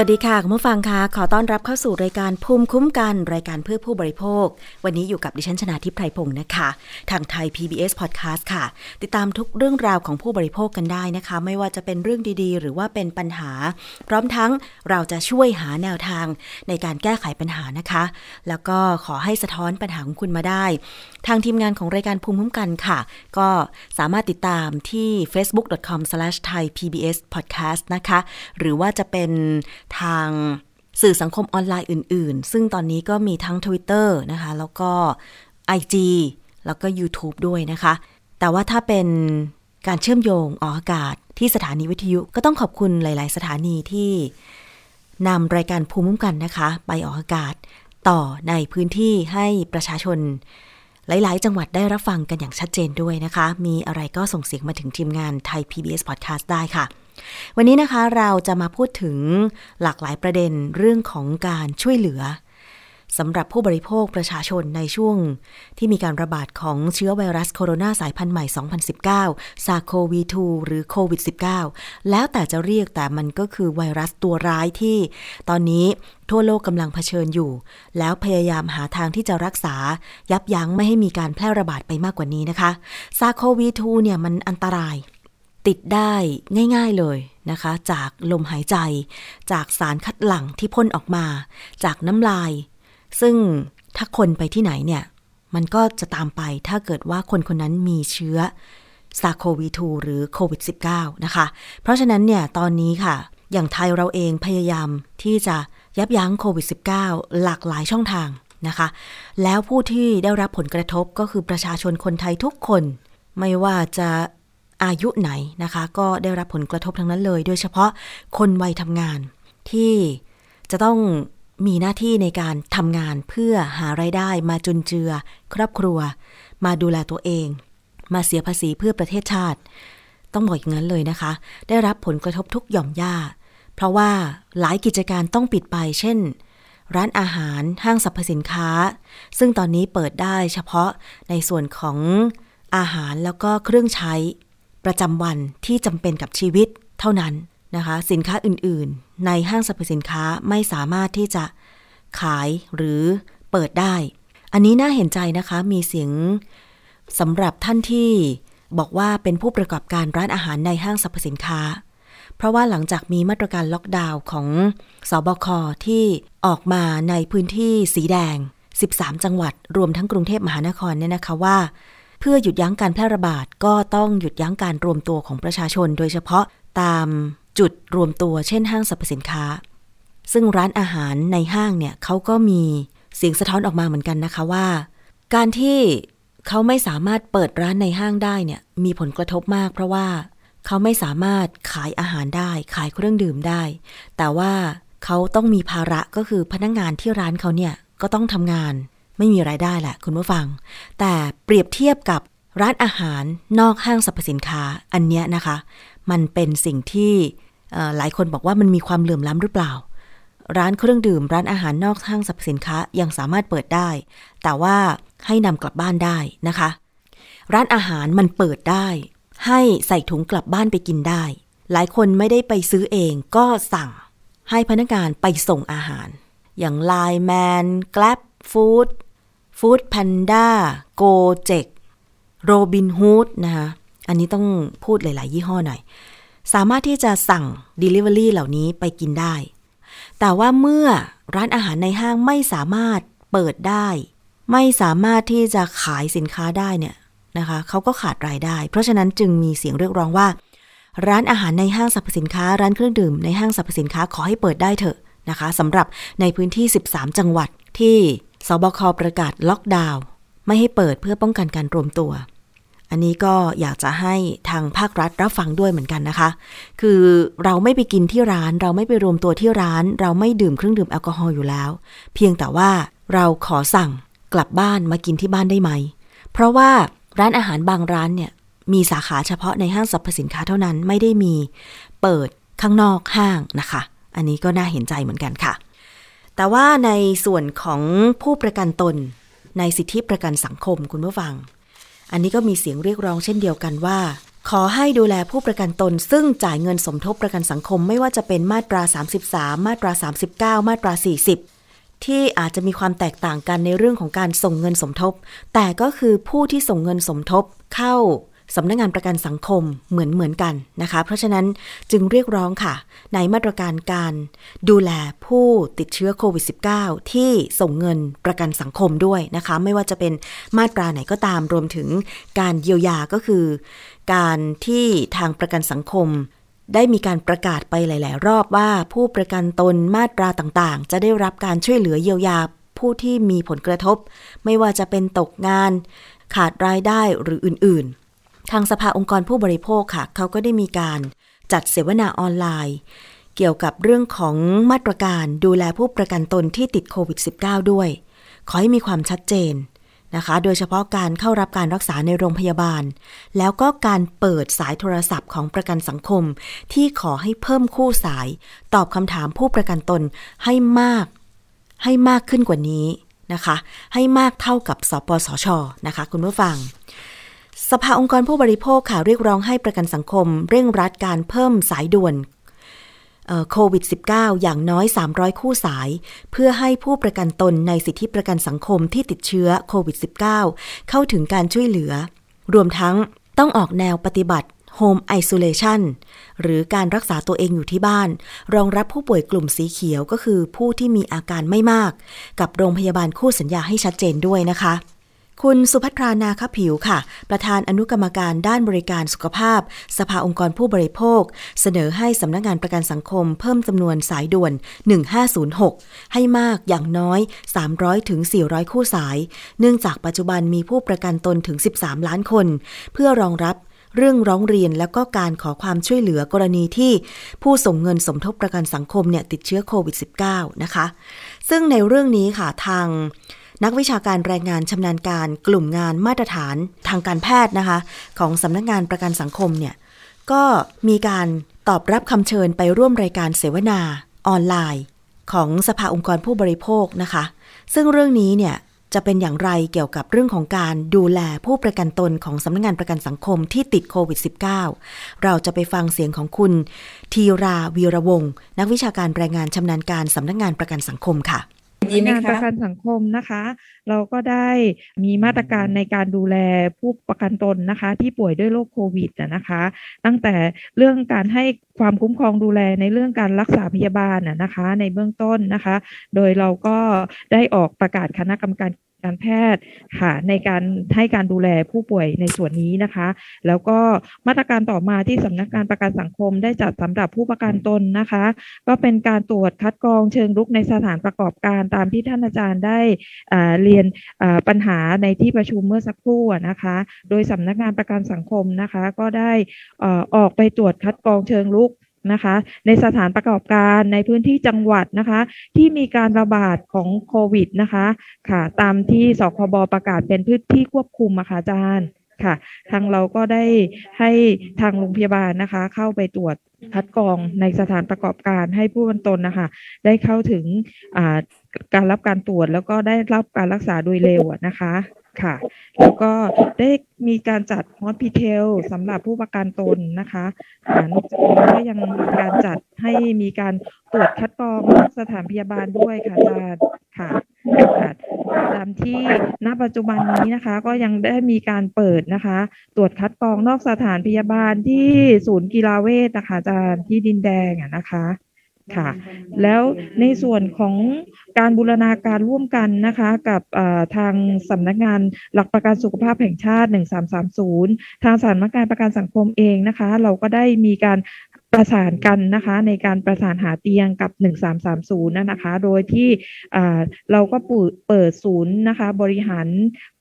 วัสดีค่ะ คุณผู้ฟังคะขอต้อนรับเข้าสู่รายการภูมิคุ้มกันรายการเพื่อผู้บริโภค วันนี้อยู่กับดิฉันชนาทิพไพรพงศ์นะคะ ทางไทย PBS Podcast ค่ะ ติดตามทุกเรื่องราวของผู้บริโภคกันได้นะคะ ไม่ว่าจะเป็นเรื่องดีๆ หรือว่าเป็นปัญหา พร้อมทั้งเราจะช่วยหาแนวทางในการแก้ไขปัญหานะคะ แล้วก็ขอให้สะท้อนปัญหาของคุณมาได้ ทางทีมงานของรายการภูมิคุ้มกันค่ะ ก็สามารถติดตามที่ facebook.com/thaipbspodcast นะคะ หรือว่าจะเป็นทางสื่อสังคมออนไลน์อื่น ๆ ซึ่งตอนนี้ก็มีทั้ง Twitter นะคะ แล้วก็ IG แล้วก็ YouTube ด้วยนะคะ แต่ว่าถ้าเป็นการเชื่อมโยงออกอากาศที่สถานีวิทยุก็ต้องขอบคุณหลาย ๆ สถานีที่นำรายการภูมิคุ้มกันนะคะ ไปออกอากาศต่อในพื้นที่ให้ประชาชน หลาย ๆ จังหวัดได้รับฟังกันอย่างชัดเจนด้วยนะคะ มีอะไรก็ส่งเสียงมาถึงทีมงานไทย PBS Podcast ได้ค่ะ วันนี้นะคะเราจะมาพูดถึงหลากหลายประเด็นเรื่องของการช่วยเหลือ สำหรับผู้บริโภคประชาชนในช่วง ที่มีการระบาดของเชื้อไวรัสโคโรนาสายพันธุ์ใหม่ 2019 ซาโควี2หรือโควิด -19 แล้วแต่จะเรียกแต่มันก็คือไวรัสตัวร้ายที่ ตอนนี้ทั่วโลกกำลังเผชิญอยู่ แล้วพยายามหาทางที่จะรักษา ยับยั้งไม่ให้มีการแพร่ระบาดไปมากกว่านี้นะคะซาโควี2เนี่ยมันอันตราย ติดได้ง่าย ๆเลยนะคะ จากลมหายใจ จากสารคัดหลั่งที่พ่นออกมา จากน้ำลาย ซึ่งถ้าคนไปที่ไหนเนี่ย มันก็จะตามไปถ้าเกิดว่าคนคนนั้นมีเชื้อซาโควี2หรือโควิด -19 นะคะ เพราะฉะนั้นเนี่ยตอนนี้ค่ะ อย่างไทยเราเองพยายามที่จะยับยั้งโควิด -19 หลากหลายช่องทางนะคะ แล้วผู้ที่ได้รับผลกระทบก็คือประชาชนคนไทยทุกคน ไม่ว่าจะอายุไหนนะคะ ก็ได้รับผลกระทบทั้งนั้นเลย โดยเฉพาะคนวัยทำงานที่จะต้อง มีหน้าที่ในการทำงานเพื่อหาไรายได้มาจุนเจือ ครอบครัว มาดูแลตัวเอง มาเสียภาษีเพื่อประเทศชาติ ต้องบอกอย่างนั้นเลยนะคะ ได้รับผลกระทบทุกหย่อมย่า เพราะว่าหลายกิจการต้องปิดไป เช่น ร้านอาหารห้างสรรพสินค้า ซึ่งตอนนี้เปิดได้เฉพาะในส่วนของอาหารแล้วก็เครื่องใช้ ประจำวันที่จำเป็นกับชีวิตเท่านั้น นะคะ สินค้าอื่นๆ ในห้างสรรพสินค้าไม่สามารถที่จะขายหรือเปิดได้ อันนี้น่าเห็นใจนะคะ มีเสียงสำหรับท่านที่บอกว่าเป็นผู้ประกอบการร้านอาหารในห้างสรรพสินค้า เพราะว่าหลังจากมีมาตรการล็อกดาวน์ของสอบคที่ออกมาในพื้นที่สีแดง 13 จังหวัด รวมทั้งกรุงเทพมหานครเนี่ยนะคะว่า เพื่อหยุดยั้งการแพร่ระบาดก็ต้องหยุดยั้งการรวมตัวของประชาชน โดยเฉพาะตาม จุดรวมตัวเช่นห้างสรรพสินค้า ซึ่งร้านอาหารในห้างเนี่ยเขาก็มีเสียงสะท้อนออกมาเหมือนกันนะคะว่า การที่เขาไม่สามารถเปิดร้านในห้างได้เนี่ยมีผลกระทบมาก เพราะว่าเขาไม่สามารถขายอาหารได้ ขายเครื่องดื่มได้ แต่ว่าเขาต้องมีภาระก็คือพนักงงานที่ร้านเขาเนี่ยก็ต้องทำงานไม่มีรายได้แหละคุณผู้ฟัง แต่เปรียบเทียบกับร้านอาหารนอกห้างสรรพสินค้าอันเนี้ยนะคะ มันเป็นสิ่งที่ หลายคนบอกว่ามันมีความเหลื่อมล้ำหรือเปล่า ร้านเครื่องดื่ม ร้านอาหารนอกห้างสรรพสินค้ายังสามารถเปิดได้ แต่ว่าให้นำกลับบ้านได้นะคะ ร้านอาหารมันเปิดได้ ให้ใส่ถุงกลับบ้านไปกินได้ หลายคนไม่ได้ไปซื้อเองก็สั่ง ให้พนักงานไปส่งอาหาร อย่างไลแมนแกลบฟู้ดฟู้ดแพนด้าโกเจกโรบินฮูดนะคะอันนี้ต้องพูดหลาย ๆ ยี่ห้อหน่อย สามารถที่จะสั่ง Delivery เหล่านี้ไปกินได้ แต่ว่าเมื่อร้านอาหารในห้างไม่สามารถเปิดได้ ไม่สามารถที่จะขายสินค้าได้เนี่ยนะคะเขาก็ขาดรายได้ เพราะฉะนั้นจึงมีเสียงเรียกร้องว่า ร้านอาหารในห้างสรรพสินค้า ร้านเครื่องดื่มในห้างสรรพสินค้าขอให้เปิดได้เถอะนะคะสำหรับในพื้นที่ 13 จังหวัดที่สบคประกาศล็อกดาวน์ไม่ให้เปิดเพื่อป้องกันการรวมตัว อันนี้ก็อยากจะให้ทางภาครัฐรับฟังด้วยเหมือนกันนะคะ คือเราไม่ไปกินที่ร้าน เราไม่ไปรวมตัวที่ร้าน เราไม่ดื่มเครื่องดื่มแอลกอฮอล์อยู่แล้ว เพียงแต่ว่าเราขอสั่งกลับบ้านมากินที่บ้านได้ไหม เพราะว่าร้านอาหารบางร้านเนี่ยมีสาขาเฉพาะในห้างสรรพสินค้าเท่านั้นไม่ได้มีเปิดข้างนอกห้างนะคะ อันนี้ก็น่าเห็นใจเหมือนกันค่ะ แต่ว่าในส่วนของผู้ประกันตน ในสิทธิประกันสังคมคุณผู้ฟัง นนี้ก็มีเสียงเรียกร้องเช่นเดียวกันว่า ขอให้ดูแลผู้ประกันตน ซึ่งจ่ายเงินสมทบประกันสังคมไม่ว่าจะเป็นมาตรา 33 มาตรา 39 มาตรา 40 ที่อาจจะมีความแตกต่างกันในเรื่องของการส่งเงินสมทบ แต่ก็คือผู้ที่ส่งเงินสมทบเข้า สำนักงงานประกันสังคมเหมือนเหมือนกันนะคะ เพราะฉะนั้นจึงเรียกร้องค่ะ ในมาตรการการดูแลผู้ติดเชื้อโควิด -19 ที่ส่งเงินประกันสังคมด้วยนะคะ ไม่ว่าจะเป็นมาตราไหนก็ตามรวมถึงการเยียวยาก็คือ การที่ทางประกันสังคมได้มีการประกาศไปหลาย ๆ รอบว่าผู้ประกันตนมาตราต่างๆ จะได้รับการช่วยเหลือเยียวยาผู้ที่มีผลกระทบ ไม่ว่าจะเป็นตกงาน ขาดรายได้หรืออื่น ๆ ทางสภาองค์กรผู้บริโภคค่ะ เขาก็ได้มีการจัดเสวนาออนไลน์ เกี่ยวกับเรื่องของมาตรการดูแลผู้ประกันตนที่ติดโควิด -19 ด้วย ขอให้มีความชัดเจนนะคะ โดยเฉพาะการเข้ารับการรักษาในโรงพยาบาล แล้วก็การเปิดสายโทรศัพท์ของประกันสังคม ที่ขอให้เพิ่มคู่สาย ตอบคำถามผู้ประกันตนให้มาก ให้มากขึ้นกว่านี้นะคะ ให้มากเท่ากับสปสชนะคะ คุณผู้ฟัง สภาองค์กรผู้บริโภคค่ะเรียกร้องให้ประกันสังคม เร่งรัดการเพิ่มสายด่วนโควิด -19 อย่างน้อย 300 คู่สาย เพื่อให้ผู้ประกันตนในสิทธิประกันสังคมที่ติดเชื้อโควิด -19 เข้าถึงการช่วยเหลือ รวมทั้งต้องออกแนวปฏิบัติ Home Isolation หรือการรักษาตัวเองอยู่ที่บ้าน รองรับผู้ป่วยกลุ่มสีเขียวก็คือผู้ที่มีอาการไม่มาก กับโรงพยาบาลคู่สัญญาให้ชัดเจนด้วยนะคะ คุณสุภัทรานาคผิวค่ะ ประธานอนุกรรมการด้านบริการสุขภาพ สภาองค์กรผู้บริโภค เสนอให้สำนักงงานประกันสังคมเพิ่มจำนวนสายด่วน 1506 ให้มากอย่างน้อย 300ถึง400 คู่สาย เนื่องจากปัจจุบันมีผู้ประกันตนถึง 13 ล้านคน เพื่อรองรับเรื่องร้องเรียนแล้วก็การขอความช่วยเหลือกรณีที่ผู้ส่งเงินสมทบประกันสังคมเนี่ยติดเชื้อโควิด -19 นะคะ ซึ่งในเรื่องนี้ค่ะทาง นักวิชาการแรงงานชำนาญการกลุ่มงานมาตรฐานทางการแพทย์นะคะ ของสำนักงงานประกันสังคมเนี่ยก็มีการตอบรับคำเชิญไปร่วมรายการเสวนาออนไลน์ ของสภาองค์กรผู้บริโภคนะคะ ซึ่งเรื่องนี้เนี่ยจะเป็นอย่างไรเกี่ยวกับเรื่องของการดูแลผู้ประกันตนของสำนักงงานประกันสังคมที่ติดโควิด -19 เราจะไปฟังเสียงของคุณทีราวีระวงนักวิชาการแรงงานชำนาญการสำนักงงานประกันสังคมค่ะ งานประกันสังคมนะคะ เราก็ได้มีมาตรการในการดูแลผู้ประกันตนนะคะ ที่ป่วยด้วยโรคโควิดนะคะ ตั้งแต่เรื่องการให้ความคุ้มครองดูแลในเรื่องการรักษาพยาบาลนะคะ ในเบื้องต้นนะคะ โดยเราก็ได้ออกประกาศคณะกรรมการ การแพทย์ค่ะในการให้การดูแลผู้ป่วยในส่วนนี้นะคะ แล้วก็มาตรการต่อมาที่สำนักงานประกันสังคมได้จัดสำหรับผู้ประกันตนนะคะ ก็เป็นการตรวจคัดกรองเชิงรุกในสถานประกอบการตามที่ท่านอาจารย์ได้เรียนปัญหาในที่ประชุมเมื่อสักครู่นะคะ โดยสำนักงานประกันสังคมนะคะ ก็ได้ออกไปตรวจคัดกรองเชิงรุก นะคะ ในสถานประกอบการในพื้นที่จังหวัดนะคะ ที่มีการระบาดของโควิดนะคะ ค่ะ ตามที่สคบประกาศเป็นพื้นที่ควบคุมอะค่ะอาจารย์ค่ะ ทางเราก็ได้ให้ทางโรงพยาบาลนะคะ เข้าไปตรวจคัดกรองในสถานประกอบการให้ผู้บรรตนนะคะ ได้เข้าถึงการรับการตรวจแล้วก็ได้รับการรักษาโดยเร็วนะคะ ค่ะ แล้วก็ได้มีการจัดฮอสพิเทลสำหรับผู้ประกันตนนะคะนอกจากนี้ก็ยังมีการจัดให้มีการตรวจคัดกรองสถานพยาบาลด้วยค่ะอาจารย์ค่ะตามที่ณปัจจุบันนี้นะคะ ก็ยังได้มีการเปิดนะคะ ตรวจคัดกรองนอกสถานพยาบาลที่ศูนย์กีฬาเวชนะคะอาจารย์ที่ดินแดงอะนะคะ ค่ะ แล้วในส่วนของการบูรณาการร่วมกันนะคะกับทางสำนักงานหลักประกันสุขภาพแห่งชาติ 1330 ทางสำนักงานประกันสังคมเองนะคะ เราก็ได้มีการ ประสานกันนะคะในการประสานหาเตียงกับ 1330นะคะ โดยที่เราก็เปิดศูนย์นะคะบริหาร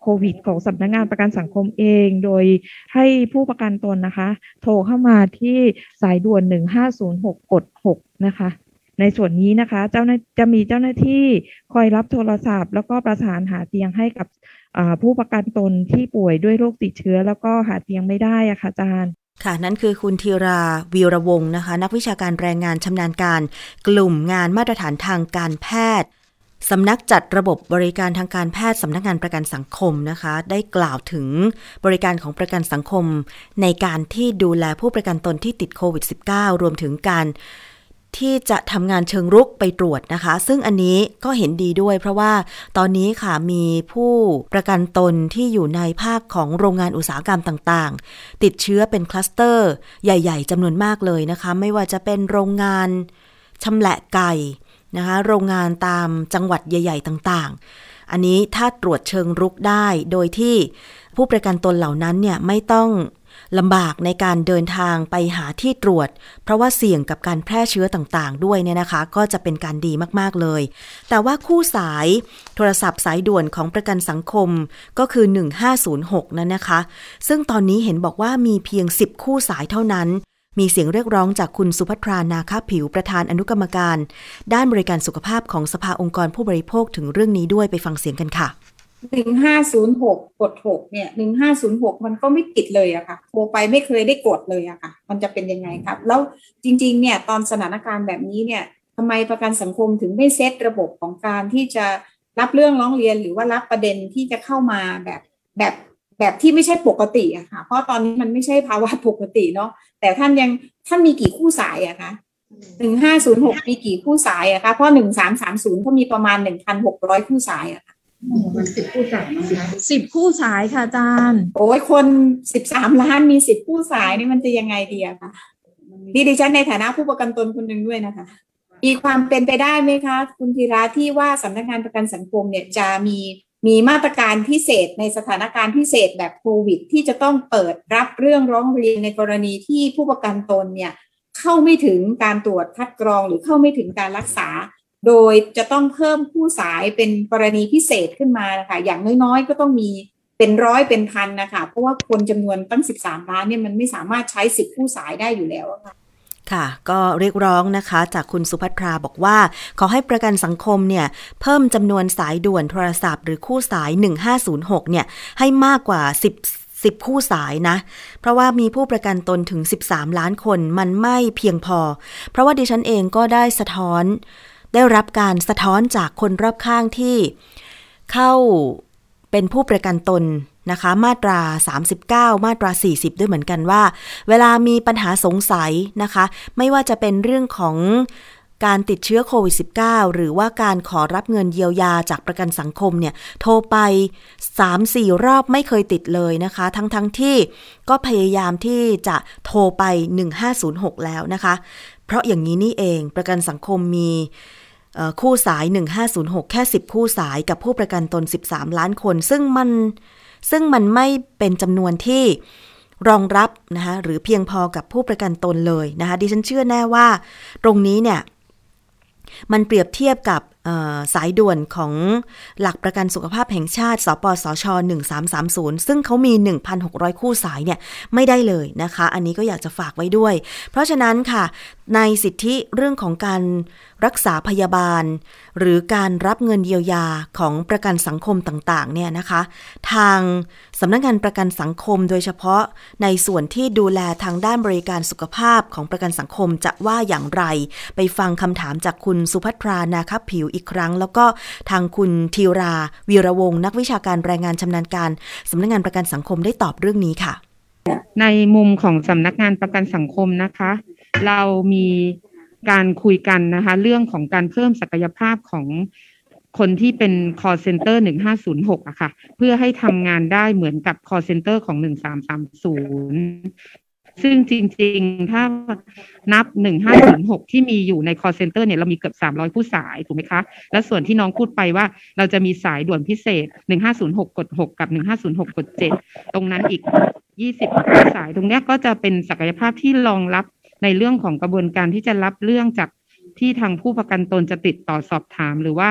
โควิดของสำนักงงานประกันสังคมเอง โดยให้ผู้ประกันตนนะคะ โทรเข้ามาที่สายด่วน 1506กด6นะคะในส่วนนี้นะคะเจ้าจะมีเจ้าหน้าที่คอยรับโทรศัพท์ แล้วก็ประสานหาเตียงให้กับผู้ประกันตนที่ป่วยด้วยโรคติดเชื้อ แล้วก็หาเตียงไม่ได้อะค่ะอาจารย์ ค่ะ นั่นคือคุณธีราวีระวงนะคะ นักวิชาการแรงงานชำนาญการ กลุ่มงานมาตรฐานทางการแพทย์สำนักจัดระบบบริการทางการแพทย์สำนักงานประกันสังคมนะคะ ได้กล่าวถึงบริการของประกันสังคม ในการที่ดูแลผู้ประกันตนที่ติดโควิด -19 รวมถึงการ ที่จะทำงานเชิงรุกไปตรวจนะคะ ซึ่งอันนี้ก็เห็นดีด้วย เพราะว่าตอนนี้ค่ะมีผู้ประกันตนที่อยู่ในภาคของโรงงานอุตสาหกรรมต่างๆ ติดเชื้อเป็นคลัสเตอร์ใหญ่ๆจำนวนมากเลยนะคะ ไม่ว่าจะเป็นโรงงานชำแหละไก่นะคะ โรงงานตามจังหวัดใหญ่ ๆ ต่างๆ อันนี้ถ้าตรวจเชิงรุกได้โดยที่ผู้ประกันตนเหล่านั้นเนี่ยไม่ต้อง ลำบากในการเดินทางไปหาที่ตรวจ เพราะว่าเสี่ยงกับการแพร่เชื้อต่างๆ ด้วยเนี่ยนะคะ ก็จะเป็นการดีมากๆเลย แต่ว่าคู่สายโทรศัพท์สายด่วนของประกันสังคมก็คือ 1506 นั่นนะคะ ซึ่งตอนนี้เห็นบอกว่ามีเพียง 10 คู่สายเท่านั้นมีเสียงเรียกร้องจากคุณสุภัทรานาคาผิวประธานอนุกรรมการ ด้านบริการสุขภาพของสภาองค์กรผู้บริโภคถึงเรื่องนี้ด้วยไปฟังเสียงกันค่ะ หนึ่งห้าศูนย์หกกดหกเนี่ยหนึ่งห้าศูนย์หกมันก็ไม่ติดเลยอะค่ะโทรไปไม่เคยได้กดเลยอะค่ะ มันจะเป็นยังไงครับ แล้วจริง ๆ เนี่ยตอนสถานการณ์แบบนี้เนี่ยทำไมประกันสังคมถึงไม่เซตระบบของการที่จะรับเรื่องร้องเรียนหรือว่ารับประเด็นที่จะเข้ามาแบบแบบแบบที่ไม่ใช่ปกติอะค่ะ เพราะตอนนี้มันไม่ใช่ภาวะปกติเนาะแต่ท่านยังท่านมีกี่คู่สายอะคะหนึ่งห้าศูนย์หกมีกี่คู่สายอะคะเพราะหนึ่งสามสามศูนย์เขามีประมาณหนึ่งพันหกร้อยคู่สายอะค่ะ มันสิบคู่สายนะคะสิบคู่สายค่ะอาจารย์ โอ้ยคนสิบสามล้านมีสิบคู่สายนี่มันจะยังไงดีอะคะนี่ดิฉันในฐานะผู้ประกันตนคนหนึ่งด้วยนะคะ มีความเป็นไปได้ไหมคะ คุณธีระที่ว่าสำนักงานประกันสังคมเนี่ยจะมีมีมาตรการพิเศษในสถานการณ์พิเศษแบบโควิด ที่จะต้องเปิดรับเรื่องร้องเรียนในกรณีที่ผู้ประกันตนเนี่ยเข้าไม่ถึงการตรวจคัดกรองหรือเข้าไม่ถึงการรักษา โดยจะต้องเพิ่มผู้สายเป็นกรณีพิเศษขึ้นมานะคะอย่างน้อยๆ ก็ต้องมีเป็นร้อยเป็นพันนะคะเพราะว่าคนจำนวนตั้ง 13 ล้านเนี่ยมันไม่สามารถใช้สิทธิผู้สายได้อยู่แล้วค่ะค่ะ ก็เรียกร้องนะคะจากคุณสุภัทราบอกว่า ขอให้ประกันสังคมเนี่ย เพิ่มจำนวนสายด่วนโทรศัพท์หรือคู่สาย 1506 เนี่ย ให้มากกว่า 10 10 คู่สายนะ เพราะว่ามีผู้ประกันตนถึง 13 ล้านคนมันไม่เพียงพอ เพราะว่าดิฉันเองก็ได้สะท้อน ได้รับการสะท้อนจากคนรอบข้างที่เข้าเป็นผู้ประกันตนนะคะ มาตรา 39 มาตรา 40 ด้วยเหมือนกันว่า เวลามีปัญหาสงสัยนะคะ ไม่ว่าจะเป็นเรื่องของการติดเชื้อโควิด -19 หรือว่าการขอรับเงินเยียวยาจากประกันสังคมเนี่ย โทรไป 3-4 รอบไม่เคยติดเลยนะคะ ทั้งๆทที่ก็พยายามที่จะโทรไป 1506 แล้วนะคะ เพราะอย่างนี้นี่เองประกันสังคมมีคู่สาย 1506 แค่ 10 คู่สายกับผู้ประกันตน 13 ล้านคน ซึ่งมันซึ่งมันไม่เป็นจำนวนที่รองรับนะคะหรือเพียงพอกับผู้ประกันตนเลยนะคะดิฉันเชื่อแน่ว่า ตรงนี้เนี่ยมันเปรียบเทียบกับ สายด่วนของหลักประกันสุขภาพแห่งชาติ สปสช 1330 ซึ่งเขามี 1,600 คู่สายเนี่ยไม่ได้เลยนะคะ อันนี้ก็อยากจะฝากไว้ด้วย เพราะฉะนั้นค่ะ ในสิทธิเรื่องของการรักษาพยาบาล หรือการรับเงินเยียวยาของประกันสังคมต่างๆเนี่ยนะคะ ทางสำนักงงานประกันสังคมโดยเฉพาะในส่วนที่ดูแลทางด้านบริการสุขภาพของประกันสังคมจะว่าอย่างไร ไปฟังคำถามจากคุณสุภัทรานาคผิวอีกครั้ง แล้วก็ทางคุณธีราวีระวงนักวิชาการแรงงานชำนาญการสำนักงงานประกันสังคมได้ตอบเรื่องนี้ค่ะ ในมุมของสำนักงานประกันสังคมนะคะ เรามีการคุยกันนะคะ เรื่องของการเพิ่มศักยภาพของคนที่เป็น call center 1506อะค่ะ เพื่อให้ทำงานได้เหมือนกับ call center ของ 1330 ซึ่งจริง ๆ ถ้านับ1506ที่มีอยู่ใน call center เนี่ยเรามีเกือบ300ผู้สายถูกไหมคะ และส่วนที่น้องพูดไปว่าเราจะมีสายด่วนพิเศษ1506กด6กับ1506กด7ตรงนั้นอีก20สายตรงนี้ก็จะเป็นศักยภาพที่รองรับในเรื่องของกระบวนการที่จะรับเรื่องจากที่ทางผู้ประกันตนจะติดต่อสอบถาม หรือว่า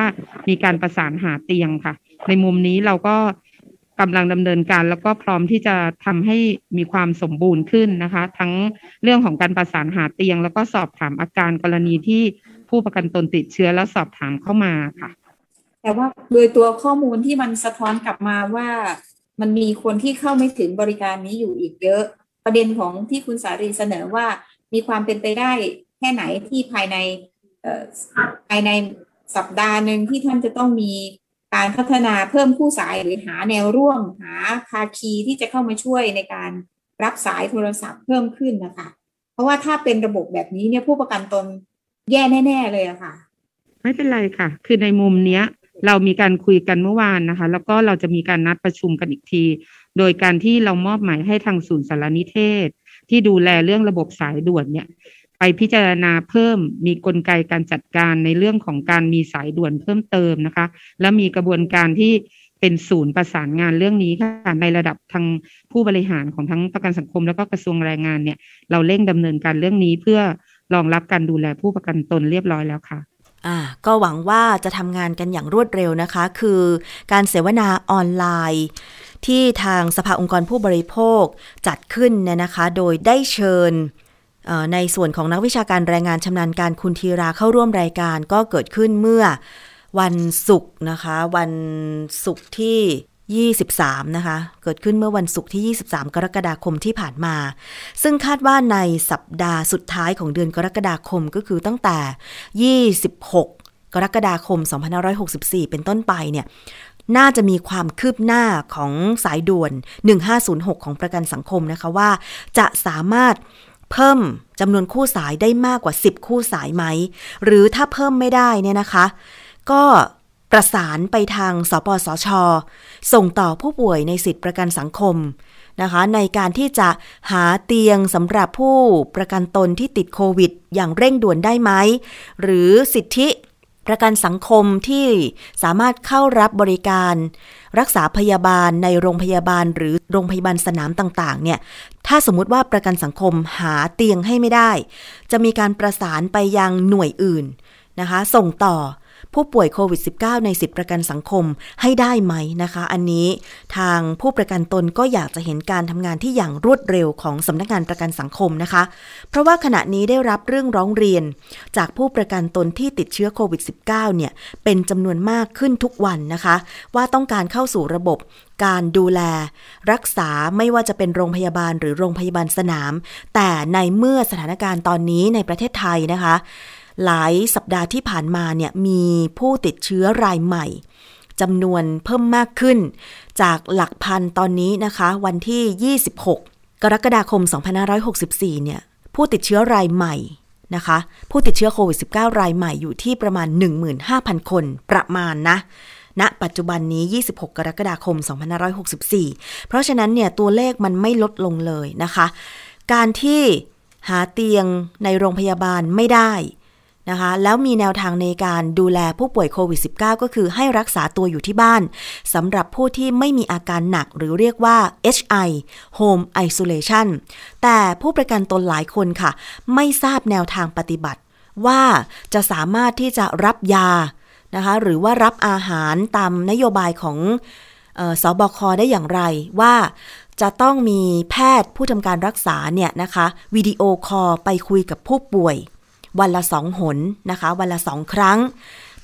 มีการประสานหาเตียงค่ะ ในมุมนี้เราก็ กำลังดำเนินการแล้วก็พร้อมที่จะทำให้มีความสมบูรณ์ขึ้นนะคะ ทั้งเรื่องของการประสานหาเตียง แล้วก็สอบถามอาการกรณีที่ผู้ประกันตนติดเชื้อแล้วสอบถามเข้ามาค่ะ แต่ว่าโดยตัวข้อมูลที่มันสะท้อนกลับมาว่ามันมีคนที่เข้าไม่ถึงบริการนี้อยู่อีกเยอะ ประเด็นของที่คุณสารีเสนอว่ามีความเป็นไปได้แค่ไหนที่ภายในภายในสัปดาห์หนึ่งที่ท่านจะต้องมี การพัฒนาเพิ่มคู่สายหรือหาแนวร่วมหาภาคีที่จะเข้ามาช่วยในการรับสายโทรศัพท์เพิ่มขึ้นนะคะ เพราะว่าถ้าเป็นระบบแบบนี้เนี่ยผู้ประกันตนแย่แน่ ๆ เลยอะค่ะ ไม่เป็นไรค่ะ คือในมุมเนี้ย เรามีการคุยกันเมื่อวานนะคะ แล้วก็เราจะมีการนัดประชุมกันอีกที โดยการที่เรามอบหมายให้ทางศูนย์สารนิเทศ ที่ดูแลเรื่องระบบสายด่วนเนี่ย ไปพิจารณาเพิ่มมีกลไกการจัดการในเรื่องของการมีสายด่วนเพิ่มเติมนะคะ และมีกระบวนการที่เป็นศูนย์ประสานงานเรื่องนี้ค่ะในระดับทางผู้บริหารของทั้งประกันสังคม แล้วก็กระทรวงแรงงานเนี่ย เราเร่งดำเนินการเรื่องนี้เพื่อรองรับการดูแลผู้ประกันตนเรียบร้อยแล้วค่ะอ่าก็หวังว่าจะทำงานกันอย่างรวดเร็วนะคะ คือการเสวนาออนไลน์ ที่ทางสภาองค์กรผู้บริโภคจัดขึ้นเนี่ยนะคะ โดยได้เชิญ ในส่วนของนักวิชาการแรงงานชำนาญการคุณธีราเข้าร่วมรายการก็เกิดขึ้นเมื่อวันศุกร์นะคะ วันศุกร์ที่ 23 นะคะ เกิดขึ้นเมื่อวันศุกร์ที่ 23 กรกฎาคมที่ผ่านมา ซึ่งคาดว่าในสัปดาห์สุดท้ายของเดือนกรกฎาคมก็คือตั้งแต่ 26 กรกฎาคม 2564 เป็นต้นไปเนี่ยน่าจะมีความคืบหน้าของสายด่วน 1506 ของประกันสังคมนะคะว่า จะสามารถ เพิ่มจำนวนคู่สายได้มากกว่า 10 คู่สายไหม หรือถ้าเพิ่มไม่ได้เนี่ยนะคะ ก็ประสานไปทางสปสช ส่งต่อผู้ป่วยในสิทธิประกันสังคมนะคะ ในการที่จะหาเตียงสำหรับผู้ประกันตนที่ติดโควิด อย่างเร่งด่วนได้ไหม หรือสิทธิ ประกันสังคมที่สามารถเข้ารับบริการ รักษาพยาบาลในโรงพยาบาลหรือโรงพยาบาลสนามต่างๆ เนี่ย ถ้าสมมุติว่าประกันสังคมหาเตียงให้ไม่ได้ จะมีการประสานไปยังหน่วยอื่นนะคะ ส่งต่อ ผู้ป่วยโควิด -19 ในสิทธิประกันสังคมให้ได้ไหมนะคะ อันนี้ทางผู้ประกันตนก็อยากจะเห็นการทำงานที่อย่างรวดเร็วของสำนักงานประกันสังคมนะคะ เพราะว่าขณะนี้ได้รับเรื่องร้องเรียน จากผู้ประกันตนที่ติดเชื้อโควิด -19 เนี่ยเป็นจำนวนมากขึ้นทุกวันนะคะ ว่าต้องการเข้าสู่ระบบการดูแล รักษาไม่ว่าจะเป็นโรงพยาบาลหรือโรงพยาบาลสนาม แต่ในเมื่อสถานการณ์ตอนนี้ในประเทศไทยนะคะ หลายสัปดาห์ที่ผ่านมาเนี่ยมีผู้ติดเชื้อรายใหม่จำนวนเพิ่มมากขึ้น จากหลักพันตอนนี้นะคะ วันที่ 26 กรกฎาคม 2564 เนี่ยผู้ติดเชื้อรายใหม่นะคะ ผู้ติดเชื้อโควิด -19 รายใหม่อยู่ที่ประมาณ 15,000 คนประมาณนะณปัจจุบันนี้ 26 กรกฎาคม 2564 เพราะฉะนั้นเนี่ยตัวเลขมันไม่ลดลงเลยนะคะ การที่หาเตียงในโรงพยาบาลไม่ได้ นะคะ แล้วมีแนวทางในการดูแลผู้ป่วยโควิด -19 ก็คือให้รักษาตัวอยู่ที่บ้านสำหรับผู้ที่ไม่มีอาการหนักหรือเรียกว่า HI Home Isolation แต่ผู้ประกันตนหลายคนค่ะ ไม่ทราบแนวทางปฏิบัติ ว่าจะสามารถที่จะรับยานะคะหรือว่ารับอาหารตามนโยบายของออสอบคได้อย่างไรว่าจะต้องมีแพทย์ผู้ทำการรักษาเนี่ยนะคะวิดีโอคอลไปคุยกับผู้ป่วย วันละสองหนนะคะ วันละสองครั้ง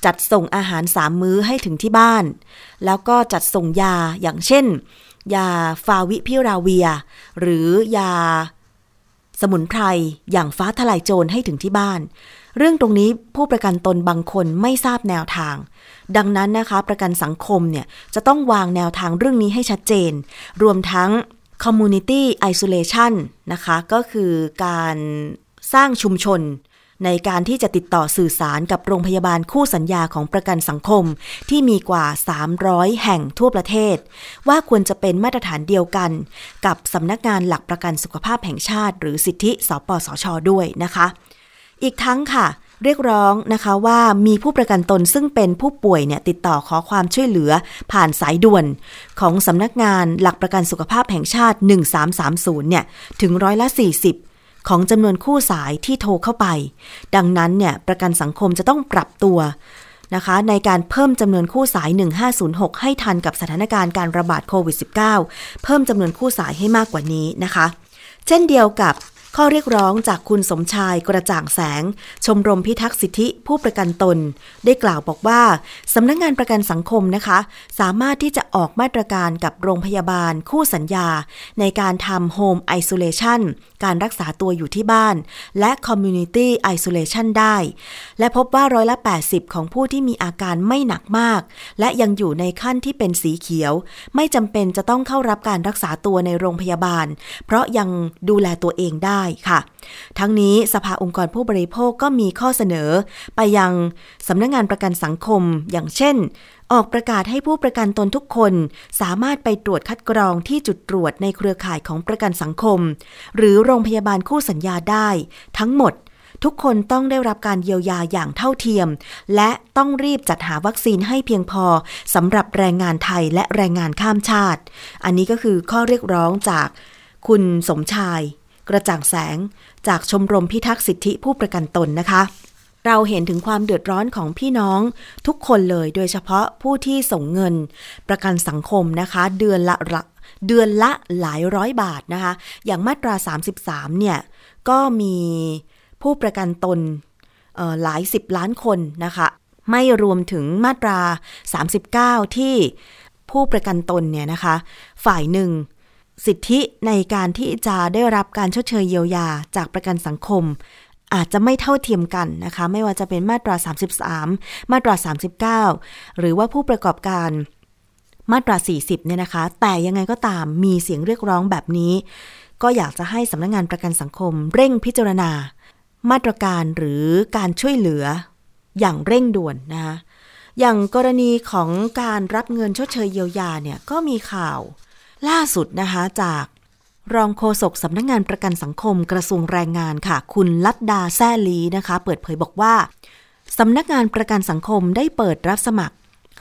จัดส่งอาหารสามมื้อให้ถึงที่บ้าน แล้วก็จัดส่งยาอย่างเช่น ยาฟาวิพิราเวีย หรือยาสมุนไพรอย่างฟ้าทลายโจรให้ถึงที่บ้าน เรื่องตรงนี้ผู้ประกันตนบางคนไม่ทราบแนวทาง ดังนั้นนะคะ ประกันสังคมเนี่ยจะต้องวางแนวทางเรื่องนี้ให้ชัดเจน รวมทั้ง community isolation นะคะ ก็คือการสร้างชุมชน ในการที่จะติดต่อสื่อสารกับโรงพยาบาลคู่สัญญาของประกันสังคม ที่มีกว่า 300 แห่งทั่วประเทศ ว่าควรจะเป็นมาตรฐานเดียวกัน กับสำนักงานหลักประกันสุขภาพแห่งชาติ หรือสิทธิสปสช ด้วยนะคะ อีกทั้งค่ะเรียกร้องนะคะว่ามีผู้ประกันตนซึ่งเป็นผู้ป่วยเนี่ยติดต่อขอความช่วยเหลือผ่านสายด่วน ของสำนักงานหลักประกันสุขภาพแห่งชาติ 1330เนี่ยถึงร้อยละ 40 ของจำนวนคู่สายที่โทรเข้าไป ดังนั้นเนี่ยประกันสังคมจะต้องปรับตัวนะคะในการเพิ่มจำนวนคู่สาย 1506 ให้ทันกับสถานการณ์การระบาดโควิด -19 เพิ่มจำนวนคู่สายให้มากกว่านี้นะคะ เช่นเดียวกับ ข้อเรียกร้องจากคุณสมชายกระจ่างแสง ชมรมพิทักษ์สิทธิผู้ประกันตน ได้กล่าวบอกว่าสำนักงงานประกันสังคมนะคะ สามารถที่จะออกมาตรการกับโรงพยาบาลคู่สัญญา ในการทำ home isolation การรักษาตัวอยู่ที่บ้าน และ community isolation ได้ และพบว่าร้อยละ 80 ของผู้ที่มีอาการไม่หนักมาก และยังอยู่ในขั้นที่เป็นสีเขียว ไม่จำเป็นจะต้องเข้ารับการรักษาตัวในโรงพยาบาล เพราะยังดูแลตัวเองได้ค่ะ ทั้งนี้สภาองค์กรผู้บริโภคก็มีข้อเสนอ ไปยังสำนักงงานประกันสังคม อย่างเช่น ออกประกาศให้ผู้ประกันตนทุกคน สามารถไปตรวจคัดกรองที่จุดตรวจในเครือข่ายของประกันสังคม หรือโรงพยาบาลคู่สัญญาได้ ทั้งหมดทุกคนต้องได้รับการเยียวยาอย่างเท่าเทียม และต้องรีบจัดหาวัคซีนให้เพียงพอสำหรับแรงงานไทยและแรงงานข้ามชาติ อันนี้ก็คือข้อเรียกร้องจากคุณสมชาย กระจ่างแสงจากชมรมพิทักษ์สิทธิผู้ประกันตนนะคะ เราเห็นถึงความเดือดร้อนของพี่น้องทุกคนเลย โดยเฉพาะผู้ที่ส่งเงินประกันสังคมนะคะ เดือนละเดือนละหลายร้อยบาทนะคะ อย่างมาตรา 33 เนี่ย ก็มีผู้ประกันตนหลายสิบล้านคนนะคะ ไม่รวมถึงมาตรา 39 ที่ผู้ประกันตนเนี่ยนะคะ ฝ่ายหนึ่ง สิทธิในการที่จะได้รับการชดเชยเยียวยาจากประกันสังคม อาจจะไม่เท่าเทียมกันนะคะ ไม่ว่าจะเป็นมาตรา 33 มาตรา 39 หรือว่าผู้ประกอบการมาตรา 40 เนี่ยนะคะ แต่ยังไงก็ตามมีเสียงเรียกร้องแบบนี้ ก็อยากจะให้สำนักงงานประกันสังคม เร่งพิจารณา มาตรการหรือการช่วยเหลือ อย่างเร่งด่วนนะคะอย่างกรณีของการรับเงินชดเชยเยียวยาเนี่ยก็มีข่าว ล่าสุดนะคะจากรองโฆษกสำนักงงานประกันสังคมกระทรวงแรงงานค่ะ คุณลัดดาแซ่ลีนะคะ เปิดเผยบอกว่าสำนักงานประกันสังคมได้เปิดรับสมัคร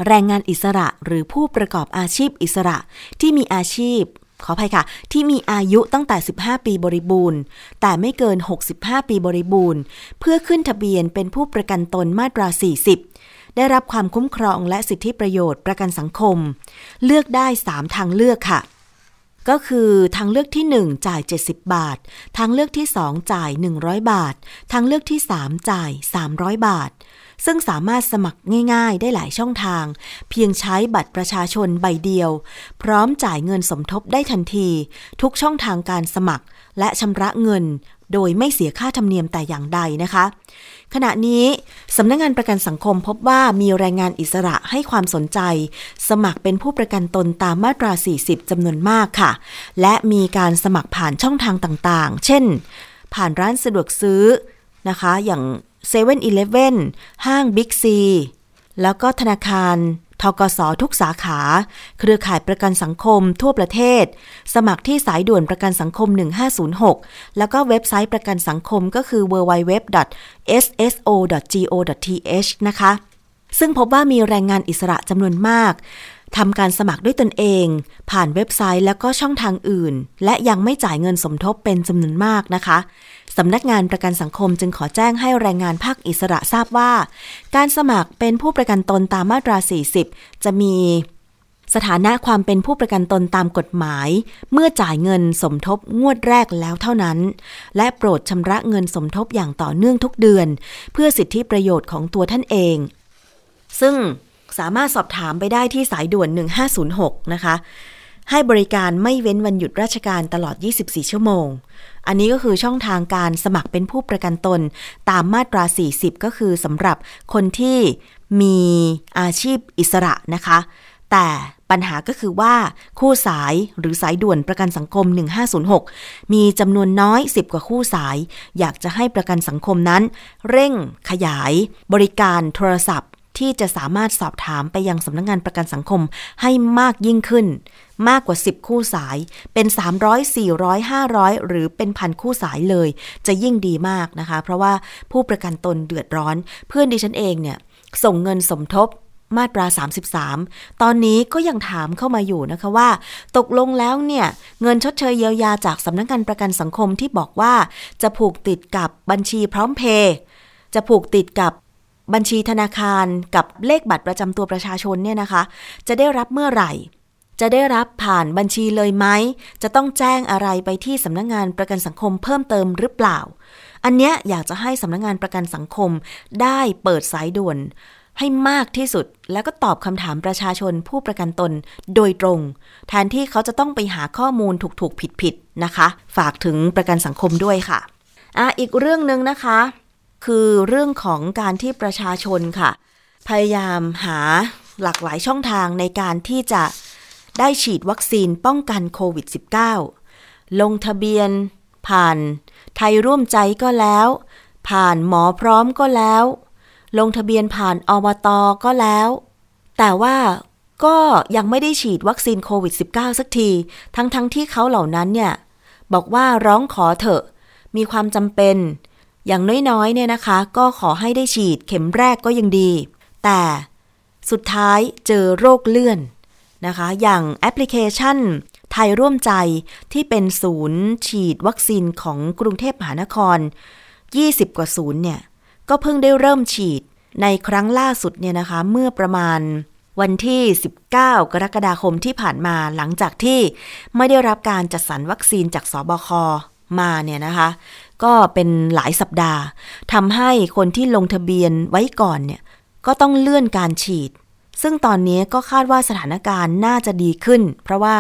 แรงงานอิสระหรือผู้ประกอบอาชีพอิสระ ที่มีอาชีพ ขออภัยค่ะ ที่มีอายุตั้งแต่ 15 ปีบริบูรณ์ แต่ไม่เกิน 65 ปีบริบูรณ์ เพื่อขึ้นทะเบียนเป็นผู้ประกันตนมาตรา 40 ได้รับความคุ้มครองและสิทธิประโยชน์ประกันสังคม เลือกได้ 3 ทางเลือกค่ะ ก็คือทางเลือกที่ 1 จ่าย 70 บาท ทางเลือกที่ 2 จ่าย 100 บาท ทางเลือกที่ 3 จ่าย 300 บาท ซึ่งสามารถสมัครง่ายๆ ได้หลายช่องทาง เพียงใช้บัตรประชาชนใบเดียว พร้อมจ่ายเงินสมทบได้ทันที ทุกช่องทางการสมัคร และชำระเงิน โดยไม่เสียค่าธรรมเนียมแต่อย่างใดนะคะ ขณะนี้สำนักงงานประกันสังคมพบว่ามีแรงงานอิสระให้ความสนใจ สมัครเป็นผู้ประกันตนตามมาตรา 40จำนวนมากค่ะ และมีการสมัครผ่านช่องทางต่างๆ เช่น ผ่านร้านสะดวกซื้อนะคะ อย่าง 7 e เ e ่ e อห้างบิ๊กซี แล้วก็ธนาคารทกสทุกสาขา เครือข่ายประกันสังคมทั่วประเทศ สมัครที่สายด่วนประกันสังคม 1506 แล้วก็เว็บไซต์ประกันสังคมก็คือ www.sso.go.th นะคะ ซึ่งพบว่ามีแรงงานอิสระจำนวนมาก ทำการสมัครด้วยตนเอง ผ่านเว็บไซต์แล้วก็ช่องทางอื่น และยังไม่จ่ายเงินสมทบเป็นจำนวนมากนะคะสำนักงานประกันสังคมจึงขอแจ้งให้แรงงานภาคอิสระทราบว่า การสมัครเป็นผู้ประกันตนตามมาตรา 40 จะมีสถานะความเป็นผู้ประกันตนตามกฎหมาย เมื่อจ่ายเงินสมทบงวดแรกแล้วเท่านั้น และโปรดชำระเงินสมทบอย่างต่อเนื่องทุกเดือน เพื่อสิทธิประโยชน์ของตัวท่านเอง ซึ่ง สามารถสอบถามไปได้ที่สายด่วน 1506 นะคะ ให้บริการไม่เว้นวันหยุดราชการตลอด 24 ชั่วโมง อันนี้ก็คือช่องทางการสมัครเป็นผู้ประกันตน ตามมาตรา 40 ก็คือสำหรับคนที่มีอาชีพอิสระนะคะ แต่ปัญหาก็คือว่าคู่สายหรือสายด่วนประกันสังคม 1506 มีจำนวนน้อย 10 กว่าคู่สาย อยากจะให้ประกันสังคมนั้น เร่งขยาย บริการโทรศัพท์ ที่จะสามารถสอบถามไปยังสำนักงงานประกันสังคมให้มากยิ่งขึ้น มากกว่า 10 คู่สายเป็น 300 400 500 หรือเป็นพันคู่สายเลย จะยิ่งดีมากนะคะ เพราะว่าผู้ประกันตนเดือดร้อน เพื่อนดิฉันเองเนี่ยส่งเงินสมทบมาตรา 33 ตอนนี้ก็ยังถามเข้ามาอยู่นะคะว่า ตกลงแล้วเนี่ย เงินชดเชยเยียวยาจากสำนักงานประกันสังคมที่บอกว่า จะผูกติดกับบัญชีพร้อมเพย์จะผูกติดกับ บัญชีธนาคารกับเลขบัตรประจำตัวประชาชนเนี่ยนะคะ จะได้รับเมื่อไหร่ จะได้รับผ่านบัญชีเลยไหม จะต้องแจ้งอะไรไปที่สำนักงงานประกันสังคมเพิ่มเติมหรือเปล่า อันเนี้ยอยากจะให้สำนักงงานประกันสังคมได้เปิดสายด่วนให้มากที่สุดแล้วก็ตอบคำถามประชาชนผู้ประกันตนโดยตรง แทนที่เขาจะต้องไปหาข้อมูลถูกๆ ผิดๆนะคะ ฝากถึงประกันสังคมด้วยค่ะอะอีกเรื่องหนึ่งนะคะ คือเรื่องของการที่ประชาชนค่ะ พยายามหาหลากหลายช่องทางในการที่จะได้ฉีดวัคซีนป้องกันโควิด -19 ลงทะเบียน ผ่านไทยร่วมใจก็แล้ว ผ่านหมอพร้อมก็แล้ว ลงทะเบียนผ่านอบตก็แล้ว แต่ว่าก็ยังไม่ได้ฉีดวัคซีนโควิด -19 สักที ทั้งๆทที่เขาเหล่านั้นเนี่ย บอกว่าร้องขอเถอะ มีความจำเป็น อย่างน้อยๆเนี่ยนะคะ ก็ขอให้ได้ฉีดเข็มแรกก็ยังดี แต่สุดท้ายเจอโรคเลื่อนนะคะ อย่างแอปพลิเคชันไทยร่วมใจที่เป็นศูนย์ฉีดวัคซีนของกรุงเทพมหานคร 20 กว่าศูนย์เนี่ย ก็เพิ่งได้เริ่มฉีดในครั้งล่าสุดเนี่ยนะคะ เมื่อประมาณวันที่ 19 กรกฎาคมที่ผ่านมาหลังจากที่ไม่ได้รับการจัดสรรวัคซีนจากสบคมาเนี่ยนะคะ ก็เป็นหลายสัปดาห์ทำให้คนที่ลงทะเบียนไว้ก่อนเนี่ยก็ต้องเลื่อนการฉีด ซึ่งตอนนี้ก็คาดว่าสถานการณ์น่าจะดีขึ้น เพราะว่า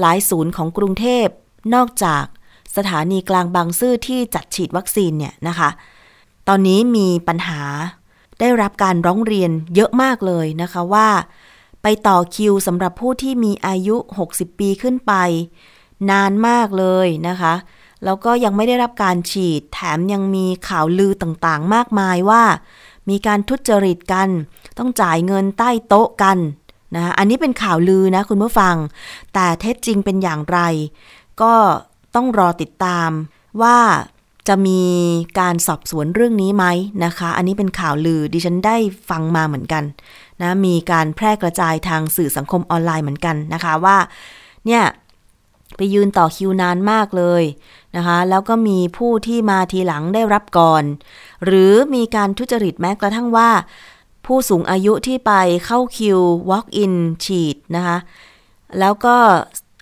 หลายศูนย์ของกรุงเทพนอกจากสถานีกลางบางซื่อที่จัดฉีดวัคซีนเนี่ยนะคะ ตอนนี้มีปัญหาได้รับการร้องเรียนเยอะมากเลยนะคะว่า ไปต่อคิวสำหรับผู้ที่มีอายุ 60 ปีขึ้นไป นานมากเลยนะคะ แล้วก็ยังไม่ได้รับการฉีด แถมยังมีข่าวลือต่างๆ มากมายว่า มีการทุจริตกัน ต้องจ่ายเงินใต้โต๊ะกันนะอันนี้เป็นข่าวลือนะคุณผู้ฟัง แต่เท็จจริงเป็นอย่างไร ก็ต้องรอติดตามว่าจะมีการสอบสวนเรื่องนี้ไหมนะคะ อันนี้เป็นข่าวลือดิฉันได้ฟังมาเหมือนกันนะมีการแพร่กระจายทางสื่อสังคมออนไลน์เหมือนกันนะคะว่า เนี่ย ไปยืนต่อคิวนานมากเลย นะคะ แล้วก็มีผู้ที่มาทีหลังได้รับก่อน หรือมีการทุจริตแม้กระทั่งว่า ผู้สูงอายุที่ไปเข้าคิว walk in ฉีดนะคะ แล้วก็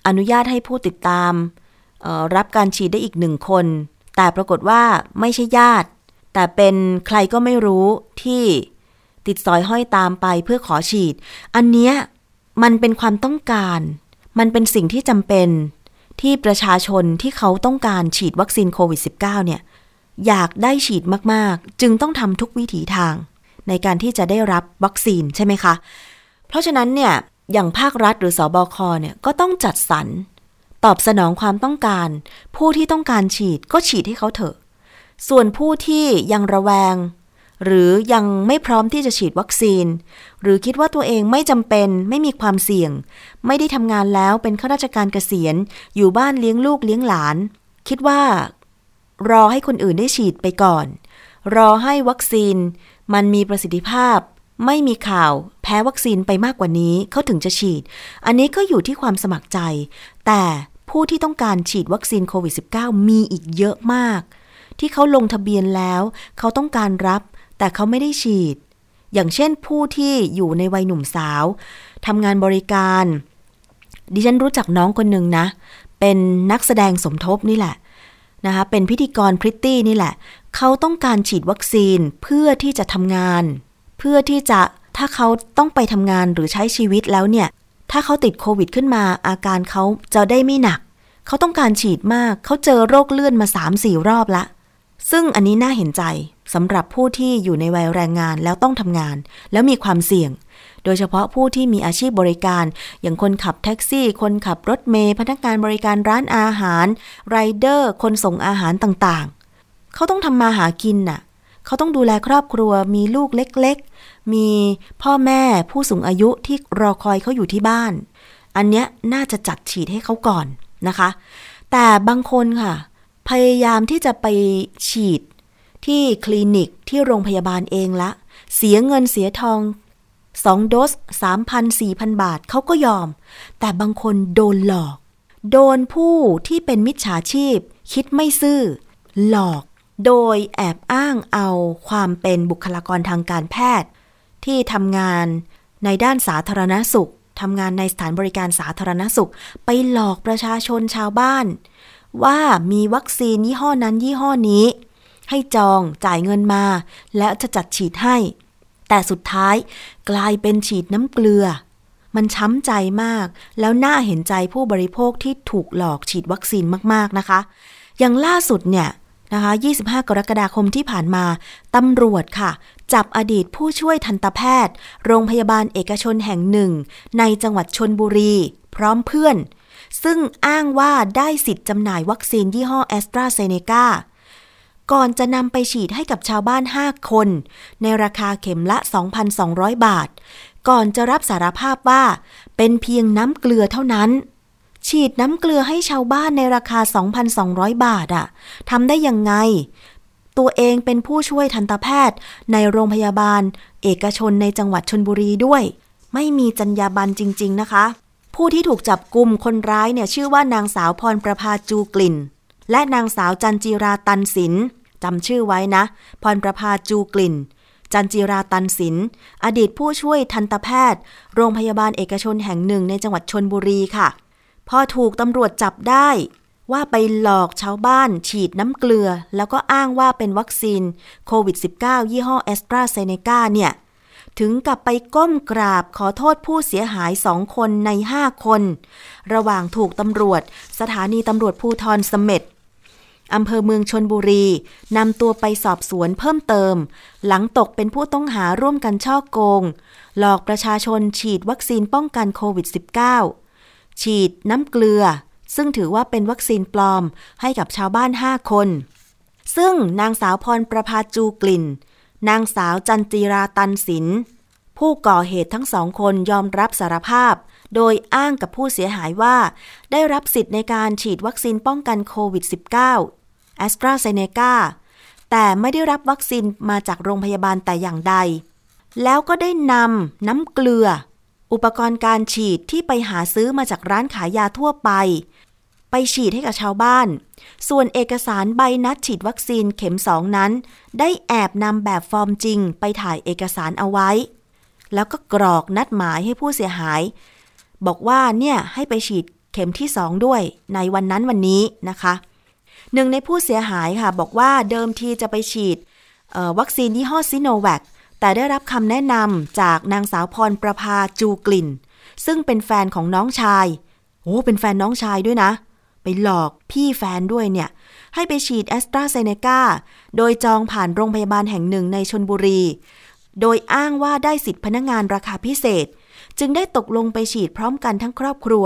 อนุญาตให้ผู้ติดตามรับการฉีดได้อีกหนึ่งคน แต่ปรากฏว่าไม่ใช่ญาติ แต่เป็นใครก็ไม่รู้ที่ติดสอยห้อยตามไปเพื่อขอฉีด อันเนี้ยมันเป็นความต้องการ มันเป็นสิ่งที่จำเป็น ที่ประชาชนที่เขาต้องการฉีดวัคซีนโควิด -19 เนี่ยอยากได้ฉีดมากๆ จึงต้องทำทุกวิถีทาง ในการที่จะได้รับวัคซีนใช่ไหมคะ เพราะฉะนั้นเนี่ยอย่างภาครัฐหรือสอบอคเนี่ยก็ต้องจัดสรรตอบสนองความต้องการ ผู้ที่ต้องการฉีดก็ฉีดให้เขาเถอะ ส่วนผู้ที่ยังระแวง หรือยังไม่พร้อมที่จะฉีดวัคซีน หรือคิดว่าตัวเองไม่จำเป็นไม่มีความเสี่ยง ไม่ได้ทำงานแล้วเป็นข้าราชการเกษียณ อยู่บ้านเลี้ยงลูกเลี้ยงหลาน คิดว่า รอให้คนอื่นได้ฉีดไปก่อน รอให้วัคซีน มันมีประสิทธิภาพ ไม่มีข่าวแพ้วัคซีนไปมากกว่านี้เขาถึงจะฉีด อันนี้ก็อยู่ที่ความสมัครใจ แต่ผู้ที่ต้องการฉีดวัคซีนโควิด -19 มีอีกเยอะมากที่เขาลงทะเบียนแล้ว เขาต้องการรับ แต่เขาไม่ได้ฉีด อย่างเช่นผู้ที่อยู่ในวัยหนุ่มสาวทำงานบริการ ดิฉันรู้จักน้องคนหนึ่งนะ เป็นนักแสดงสมทบนี่แหละนะคะเป็นพิธีกรพริตตี้นี่แหละ เขาต้องการฉีดวัคซีนเพื่อที่จะทำงาน เพื่อที่จะถ้าเขาต้องไปทำงานหรือใช้ชีวิตแล้วเนี่ย ถ้าเขาติดโควิดขึ้นมา อาการเขาจะได้ไม่หนัก เขาต้องการฉีดมาก เขาเจอโรคเลื่อนมา 3-4 รอบละ ซึ่งอันนี้น่าเห็นใจ สำหรับผู้ที่อยู่ในวัยแรงงานแล้วต้องทำงาน แล้วมีความเสี่ยง โดยเฉพาะผู้ที่มีอาชีพบริการ อย่างคนขับแท็กซี่ คนขับรถเมย์พนักงานบริการร้านอาหารไรเดอร์ คนส่งอาหารต่างๆ เขาต้องทำมาหากินน่ะเขาต้องดูแลครอบครัว มีลูกเล็กๆ มีพ่อแม่ผู้สูงอายุที่รอคอยเขาอยู่ที่บ้าน อันเนี้ยน่าจะจัดฉีดให้เขาก่อนนะคะ แต่บางคนค่ะ พยายามที่จะไปฉีด ที่คลินิกที่โรงพยาบาลเองละ เสียเงินเสียทองสองโดส3,000 4,000บาทเขาก็ยอม แต่บางคนโดนหลอก โดนผู้ที่เป็นมิจฉาชีพ คิดไม่ซื่อ หลอก โดยแอบอ้างเอาความเป็นบุคลากรทางการแพทย์ ที่ทำงานในด้านสาธารณสุขทำงานในสถานบริการสาธารณสุข ไปหลอกประชาชนชาวบ้าน ว่ามีวัคซีนยี่ห้อนั้นยี่ห้อนี้ ให้จองจ่ายเงินมา แล้วจะจัดฉีดให้ แต่สุดท้ายกลายเป็นฉีดน้ำเกลือ มันช้ำใจมาก แล้วน่าเห็นใจผู้บริโภคที่ถูกหลอกฉีดวัคซีนมากๆนะคะ อย่างล่าสุดเนี่ยนะคะ 25 กรกฎาคมที่ผ่านมา ตำรวจค่ะ จับอดีตผู้ช่วยทันตแพทย์ โรงพยาบาลเอกชนแห่งหนึ่ง ในจังหวัดชนบุรี พร้อมเพื่อน ซึ่งอ้างว่าได้สิทธิ์จำหน่ายวัคซีนยี่ห้อแอสตราเซเนกา ก่อนจะนำไปฉีดให้กับชาวบ้าน 5 คน ในราคาเข็มละ 2,200 บาท ก่อนจะรับสารภาพว่า เป็นเพียงน้ำเกลือเท่านั้น ฉีดน้ำเกลือให้ชาวบ้านในราคา 2,200 บาทอะทำได้ยังไง ตัวเองเป็นผู้ช่วยทันตแพทย์ ในโรงพยาบาล เอกชนในจังหวัดชนบุรีด้วย ไม่มีจรรยาบรรณจริง ๆ นะคะ ผู้ที่ถูกจับกลุ่มคนร้ายเนี่ยชื่อว่านางสาวพรประภาจูกลิ่นและนางสาวจันจีราตันสิน จำชื่อไว้นะ พรประภาจูกลิ่น จันจีราตันสินอดีตผู้ช่วยทันตแพทย์ โรงพยาบาลเอกชนแห่งหนึ่งในจังหวัดชนบุรีค่ะ พอถูกตำรวจจับได้ ว่าไปหลอกชาวบ้านฉีดน้ำเกลือ แล้วก็อ้างว่าเป็นวัคซีนโควิด -19 ยี่ห้อแอสตราเซเนกาเนี่ย ถึงกับไปก้มกราบขอโทษผู้เสียหายสองคนในห้าคน ระหว่างถูกตำรวจ สถานีตำรวจภูทรเสม็ด อำเภอเมืองชนบุรีนำตัวไปสอบสวนเพิ่มเติม หลังตกเป็นผู้ต้องหาร่วมกันช่อโกง หลอกประชาชนฉีดวัคซีนป้องกันโควิด -19 ฉีดน้ำเกลือ ซึ่งถือว่าเป็นวัคซีนปลอมให้กับชาวบ้าน 5 คน ซึ่งนางสาวพรประภาจูกลิ่น นางสาวจันจีราตันสินผู้ก่อเหตุทั้งสองคนยอมรับสารภาพ โดยอ้างกับผู้เสียหายว่า ได้รับสิทธิ์ในการฉีดวัคซีนป้องกันโควิด -19 แอสตราเซเนกาแต่ไม่ได้รับวัคซีนมาจากโรงพยาบาลแต่อย่างใด แล้วก็ได้นำน้ำเกลือ อุปกรณ์การฉีดที่ไปหาซื้อมาจากร้านขายยาทั่วไป ไปฉีดให้กับชาวบ้าน ส่วนเอกสารใบนัดฉีดวัคซีนเข็มสองนั้น ได้แอบนำแบบฟอร์มจริงไปถ่ายเอกสารเอาไว้ แล้วก็กรอกนัดหมายให้ผู้เสียหาย บอกว่าเนี่ยให้ไปฉีดเข็มที่สองด้วยในวันนั้นวันนี้นะคะ หนึ่งในผู้เสียหายค่ะ บอกว่าเดิมทีจะไปฉีดวัคซีนยี่ห้อซิโนแวคแต่ได้รับคำแนะนำจากนางสาวพรประภาจูกลิ่น ซึ่งเป็นแฟนของน้องชายโอ้เป็นแฟนน้องชายด้วยนะ ไปหลอกพี่แฟนด้วยเนี่ย ให้ไปฉีดแอสตราเซเนกาโดยจองผ่านโรงพยาบาลแห่งหนึ่งในชนบุรี โดยอ้างว่าได้สิทธิพนักงานราคาพิเศษ จึงได้ตกลงไปฉีดพร้อมกันทั้งครอบครัว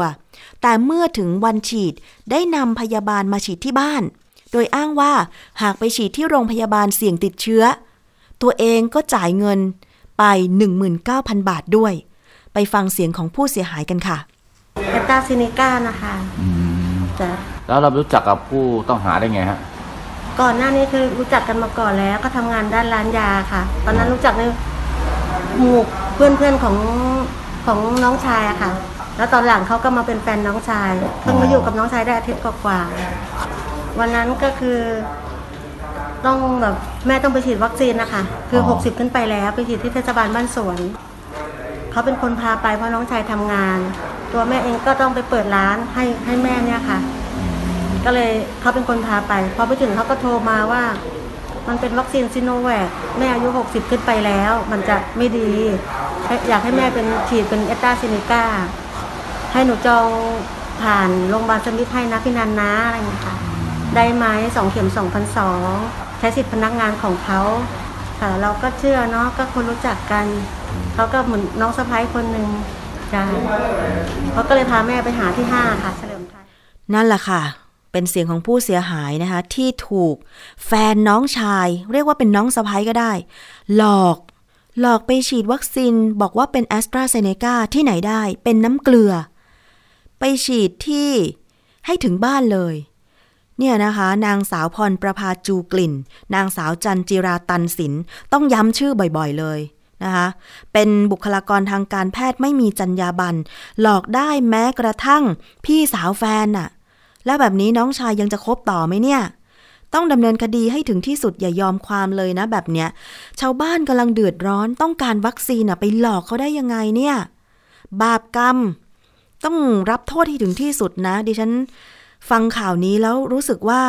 แต่เมื่อถึงวันฉีดได้นำพยาบาลมาฉีดที่บ้าน โดยอ้างว่าหากไปฉีดที่โรงพยาบาลเสี่ยงติดเชื้อ ตัวเองก็จ่ายเงินไป 19,000 บาทด้วย ไปฟังเสียงของผู้เสียหายกันค่ะแอตตาซินิก้านะคะอืมจะแล้วเรารู้จักกับผู้ต้องหาได้ไงฮะ ก่อนหน้านี้คือรู้จักกันมาก่อนแล้วก็ทำงานด้านร้านยาค่ะ ตอนนั้นรู้จักในหมู่เพื่อนเพื่อนๆของ ของน้องชายอะค่ะ แล้วตอนหลังเขาก็มาเป็นแฟนน้องชายเพิ่งมาอยู่กับน้องชายได้อาทิตย์กว่าๆวันนั้นก็คือ ต้องแบบแม่ต้องไปฉีดวัคซีนนะคะ คืออ 60 ขึ้นไปแล้วไปฉีดที่เทศบาลบ้านสวนเขาเป็นคนพาไปเพราะน้องชายทำงาน ตัวแม่เองก็ต้องไปเปิดร้านให้ให้แม่เนี่ยค่ะ ก็เลยเขาเป็นคนพาไป พอไปถึงเขาก็โทรมาว่า มันเป็นวัคซีนซิโนแวคแม่อายุ 60 ขึ้นไปแล้ว มันจะไม่ดีให้ อยากให้แม่เป็นฉีดเป็นเอตาซินิก้าให้หนูจองผ่านโรงพยาบาลสมิธให้นะพี่นันนะอะไรอย่างเงี้ยค่ะ ได้ไหมสองเข็มสองพันสองใช้สิทธิพนักงานของเขาค่ะเราก็เชื่อเนาะก็คนรู้จักกัน เขาก็เหมือนน้องสะพ้ายคนหนึ่งจ้าเขาก็เลยพาแม่ไปหาที่ห้าค่ะเฉลิมไทยนั่นแหละค่ะ เป็นเสียงของผู้เสียหายนะคะ ที่ถูกแฟนน้องชาย เรียกว่าเป็นน้องสะพ้ยก็ได้ หลอก หลอกไปฉีดวัคซีนบอกว่าเป็นแอสตราเซเนกาที่ไหนได้ เป็นน้ำเกลือ ไปฉีดที่ให้ถึงบ้านเลย เนี่ยนะคะ นางสาวพรประภาจูกลิ่น นางสาวจันจิราตันสินต้องย้ำชื่อบ่อยๆเลยนะคะเป็นบุคลากรทางการแพทย์ไม่มีจรรยาบรรณหลอกได้แม้กระทั่งพี่สาวแฟนน่ะ แล้วแบบนี้น้องชายยังจะคบต่อไหมเนี่ย ต้องดำเนินคดีให้ถึงที่สุดอย่ายอมความเลยนะแบบเนี้ย ชาวบ้านกำลังเดือดร้อนต้องการวัคซีนอะไปหลอกเขาได้ยังไงเนี่ย บาปกรรม ต้องรับโทษที่ถึงที่สุดนะ ดิฉันฟังข่าวนี้แล้วรู้สึกว่า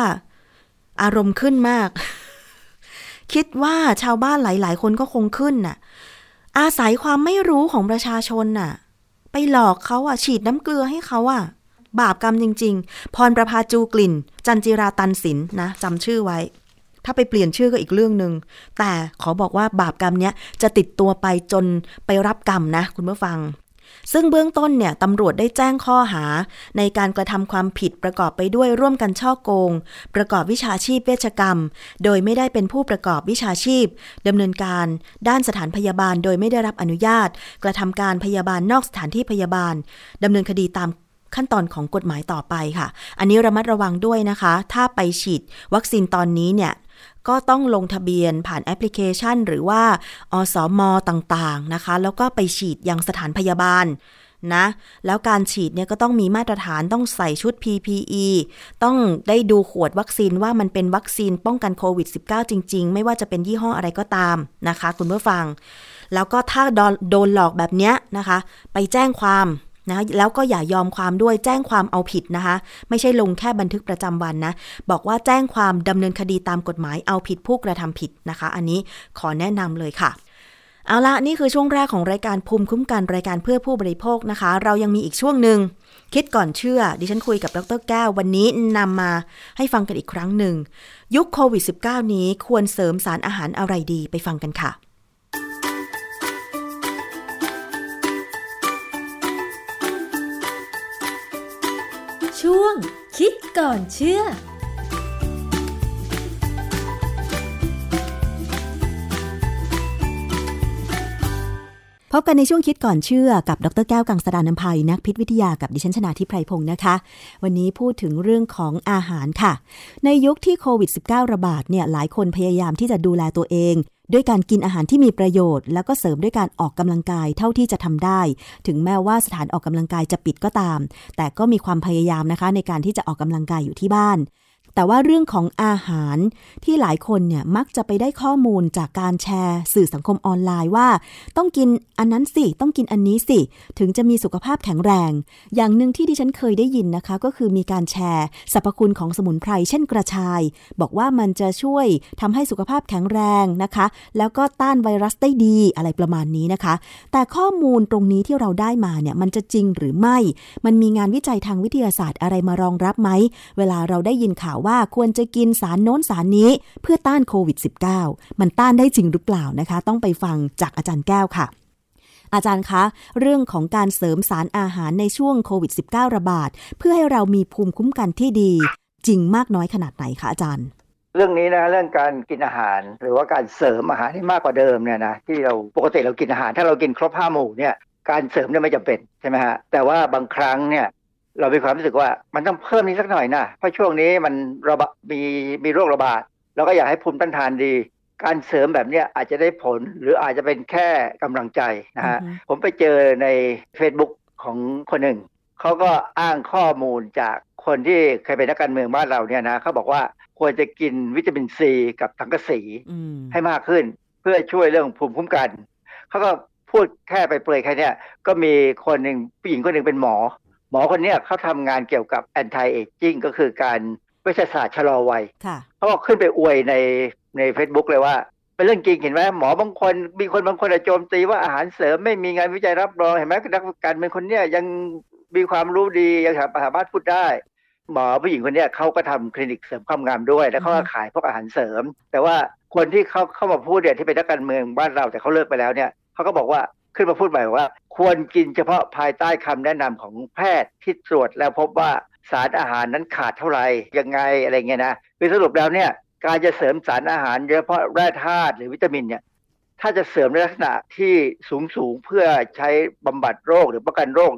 อารมณ์ขึ้นมาก คิดว่าชาวบ้านหลาย ๆ คนก็คงขึ้นน่ะ อาศัยความไม่รู้ของประชาชนน่ะ ไปหลอกเขาอะ ฉีดน้ำเกลือให้เขาอะ บาปกรรมจริง ๆ พรประภาจูกลิ่น จันจิราตันสินนะจำชื่อไว้ ถ้าไปเปลี่ยนชื่อก็อีกเรื่องหนึ่งแต่ขอบอกว่าบาปกรรมเนี้ยจะติดตัวไปจนไปรับกรรมนะ คุณผู้ฟัง ซึ่งเบื้องต้นเนี่ยตำรวจได้แจ้งข้อหา ในการกระทำความผิดประกอบไปด้วยร่วมกันช่อโกง ประกอบวิชาชีพเวชกรรม โดยไม่ได้เป็นผู้ประกอบวิชาชีพดำเนินการ ด้านสถานพยาบาลโดยไม่ได้รับอนุญาต กระทำการพยาบาลนอกสถานที่พยาบาลดำเนินคดีตาม ขั้นตอนของกฎหมายต่อไปค่ะ อันนี้ระมัดระวังด้วยนะคะ ถ้าไปฉีดวัคซีนตอนนี้เนี่ยก็ต้องลงทะเบียนผ่านแอปพลิเคชัน หรือว่าอสมต่างๆนะคะ แล้วก็ไปฉีดยังสถานพยาบาลนะ แล้วการฉีดเนี่ยก็ต้องมีมาตรฐานต้องใส่ชุด PPE ต้องได้ดูขวดวัคซีนว่ามันเป็นวัคซีนป้องกันโควิด -19 จริง ๆ ไม่ว่าจะเป็นยี่ห้ออะไรก็ตามนะคะ คุณผู้ฟัง แล้วก็ถ้าโดนหลอกแบบเนี้ยนะคะ ไปแจ้งความ นะแล้วก็อย่ายอมความด้วยแจ้งความเอาผิดนะคะ ไม่ใช่ลงแค่บันทึกประจำวันนะ บอกว่าแจ้งความดำเนินคดีตามกฎหมายเอาผิดผู้กระทำผิดนะคะ อันนี้ขอแนะนำเลยค่ะเอาละนี่คือช่วงแรกของรายการภูมิคุ้มกันรายการเพื่อผู้บริโภคนะคะ เรายังมีอีกช่วงหนึ่งคิดก่อนเชื่อ ดิฉันคุยกับดรแก้ว วันนี้นำมาให้ฟังกันอีกครั้งหนึ่ง ยุคโควิด -19 นี้ควรเสริมสารอาหารอะไรดีไปฟังกันค่ะ ช่วง คิดก่อนเชื่อ พบกันในช่วงคิดก่อนเชื่อกับดรแก้วกังสดานนภัยนักพิษวิทยากับดิฉันชนาทิพไพรพงศ์นะคะ วันนี้พูดถึงเรื่องของอาหารค่ะ ในยุคที่โควิด -19 ระบาดเนี่ยหลายคนพยายามที่จะดูแลตัวเองด้วยการกินอาหารที่มีประโยชน์ แล้วก็เสริมด้วยการออกกำลังกายเท่าที่จะทำได้ ถึงแม้ว่าสถานออกกำลังกายจะปิดก็ตาม แต่ก็มีความพยายามนะคะ ในการที่จะออกกำลังกายอยู่ที่บ้าน แต่ว่าเรื่องของอาหารที่หลายคนเนี่ยมักจะไปได้ข้อมูลจากการแชร์สื่อสังคมออนไลน์ว่า ต้องกินอันนั้นสิ ต้องกินอันนี้สิ ถึงจะมีสุขภาพแข็งแรง อย่างหนึ่งที่ดิฉันเคยได้ยินนะคะ ก็คือมีการแชร์สรรพคุณของสมุนไพรเช่นกระชาย บอกว่ามันจะช่วยทำให้สุขภาพแข็งแรงนะคะ แล้วก็ต้านไวรัสได้ดีอะไรประมาณนี้นะคะ แต่ข้อมูลตรงนี้ที่เราได้มาเนี่ยมันจะจริงหรือไม่ มันมีงานวิจัยทางวิทยาศาสตร์อะไรมารองรับไหม เวลาเราได้ยินข่าวว่าควรจะกินสารโน้นสารนี้เพื่อต้านโควิด -19 มันต้านได้จริงหรือเปล่านะคะ ต้องไปฟังจากอาจารย์แก้วค่ะอาจารย์คะ เรื่องของการเสริมสารอาหารในช่วงโควิด -19 ระบาด เพื่อให้เรามีภูมิคุ้มกันที่ดี จริงมากน้อยขนาดไหนคะอาจารย์ เรื่องนี้นะเรื่องการกินอาหาร หรือว่าการเสริมอาหารที่มากกว่าเดิมเนี่ยนะที่เราปกติเรากินอาหาร ถ้าเรากินครบห้าหมู่เนี่ยการเสริมเนี่ยไม่จำเป็นใช่ไหมฮะแต่ว่าบางครั้งเนี่ย เรามีความรู้สึกว่ามันต้องเพิ่มนี้สักหน่อยนะเพราะช่วงนี้มันระบาดมีมีโรคระบาดเราก็อยากให้ภูมิต้านทานดี การเสริมแบบเนี้ยอาจจะได้ผลหรืออาจจะเป็นแค่กำลังใจนะฮะอือฮึผมไปเจอใน Facebook ของคนหนึ่งเขาก็อ้างข้อมูลจากคนที่เคยเป็นนักการเมืองบ้านเราเนี่ยนะเขาบอกว่าควรจะกินวิตามินซีกับสังกะสีอืมให้มากขึ้น เพื่อช่วยเรื่องภูมิคุ้มกันเขาก็พูดแค่ไปเปรยแค่เนี้ยก็มีคนหนึ่งผู้หญิงคนหนึ่งเป็นหมอ หมอคนเนี้ยเขาทำงานเกี่ยวกับ anti aging ก็คือการเวชศาสตร์ชะลอวัยค่ะเขาก็ขึ้นไปอวยในใน Facebook เลยว่าเป็นเรื่องจริงเห็นไหมหมอบางคนมีคนบางคนอะโจมตีว่าอาหารเสริมไม่มีงานวิจัยรับรองเห็นไหมนักการเมืองคนเนี้ยยังมีความรู้ดียังสามารถพูดได้ หมอผู้หญิงคนเนี้ยเขาก็ทำคลินิกเสริมความงามด้วยแล้วเขาก็ขายพวกอาหารเสริม แต่ว่าคนที่เขาเข้ามาพูดเนี่ยที่เป็นนักการเมืองบ้านเราแต่เขาเลิกไปแล้วเนี่ยเขาก็บอกว่า ขึ้นมาพูดใหม่ว่า ควรกินเฉพาะภายใต้คำแนะนำของแพทย์ที่ตรวจแล้วพบว่าสารอาหารนั้นขาดเท่าไหร่ยังไงอะไรเงี้ยนะคือสรุปแล้วเนี่ยการจะเสริมสารอาหารโดยเฉพาะแร่ธาตุหรือวิตามินเนี่ยถ้าจะเสริมในลักษณะที่สูงสูงๆเพื่อใช้บำบัดโรคหรือป้องกันโรค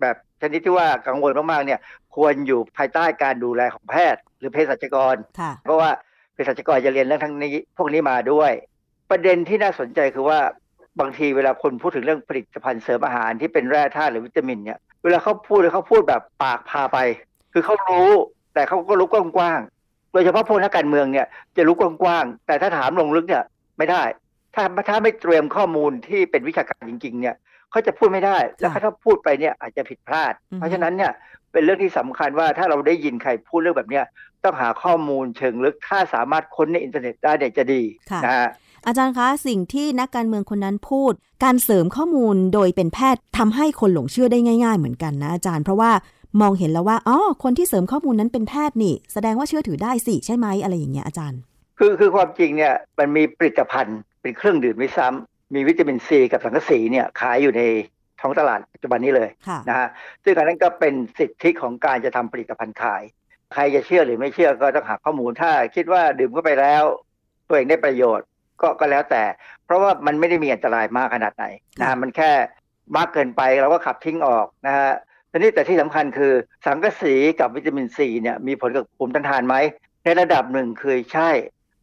แบบชนิดที่ว่ากังวลมากๆเนี่ยควรอยู่ภายใต้การดูแลของแพทย์ หรือเภสัชกรค่ะเพราะว่าเภสัชกรจะเรียนเรื่องทั้งนี้พวกนี้มาด้วย ประเด็นที่น่าสนใจคือว่า บางทีเวลาคนพูดถึงเรื่องผลิตภัณฑ์เสริมอาหารที่เป็นแร่ธาตุหรือวิตามินเนี่ยเวลาเขาพูดเขาพูดแบบปากพาไป คือเขารู้แต่เขาก็รู้กว้างๆโดยเฉพาะพวกนักการเมืองเนี่ยจะรู้กว้างๆแต่ถ้าถามลงลึกเนี่ยไม่ได้ ถ้าถ้าไม่เตรียมข้อมูลที่เป็นวิชาการจริง ๆ เนี่ยเขาจะพูดไม่ได้แล้วถ้าพูดไปเนี่ยอาจจะผิดพลาดอือฮึเพราะฉะนั้นเนี่ยเป็นเรื่องที่สำคัญว่าถ้าเราได้ยินใครพูดเรื่องแบบเนี้ยต้องหาข้อมูลเชิงลึกถ้าสามารถค้นในอินเทอร์เน็ตได้เนี่ยจะดีค่ะนะฮะ อาจารย์คะสิ่งที่นักการเมืองคนนั้นพูด การเสริมข้อมูลโดยเป็นแพทย์ทำให้คนหลงเชื่อได้ง่าย ๆ เหมือนกันนะอาจารย์เพราะว่ามองเห็นแล้วว่าอ๋อคนที่เสริมข้อมูลนั้นเป็นแพทย์นี่ แสดงว่าเชื่อถือได้สิใช่ไหมอะไรอย่างเงี้ยอาจารย์ คือคือความจริงเนี่ยมันมีผลิตภัณฑ์เป็นเครื่องดื่มด้วยซ้ำมีวิตามินซีกับสังกะสีเนี่ยขายอยู่ในท้องตลาดปัจจุบันนี้เลยค่ะนะฮะซึ่งอันนั้นก็เป็นสิทธิของการจะทำผลิตภัณฑ์ขาย ใครจะเชื่อหรือไม่เชื่อก็ต้องหาข้อมูลถ้าคิดว่าดื่มเข้าไปแล้ว ตัวเองได้ประโยชน์ ก็ก็แล้วแต่ เพราะว่ามันไม่ได้มีอันตรายมากขนาดไหนนะฮะมันแค่มากเกินไปเราก็ขับทิ้งออกนะฮะทีนี้แต่ที่สำคัญคือสังกะสีกับวิตามินซีเนี่ยมีผลกับภูมิต้านทานไหมในระดับหนึ่งคือใช่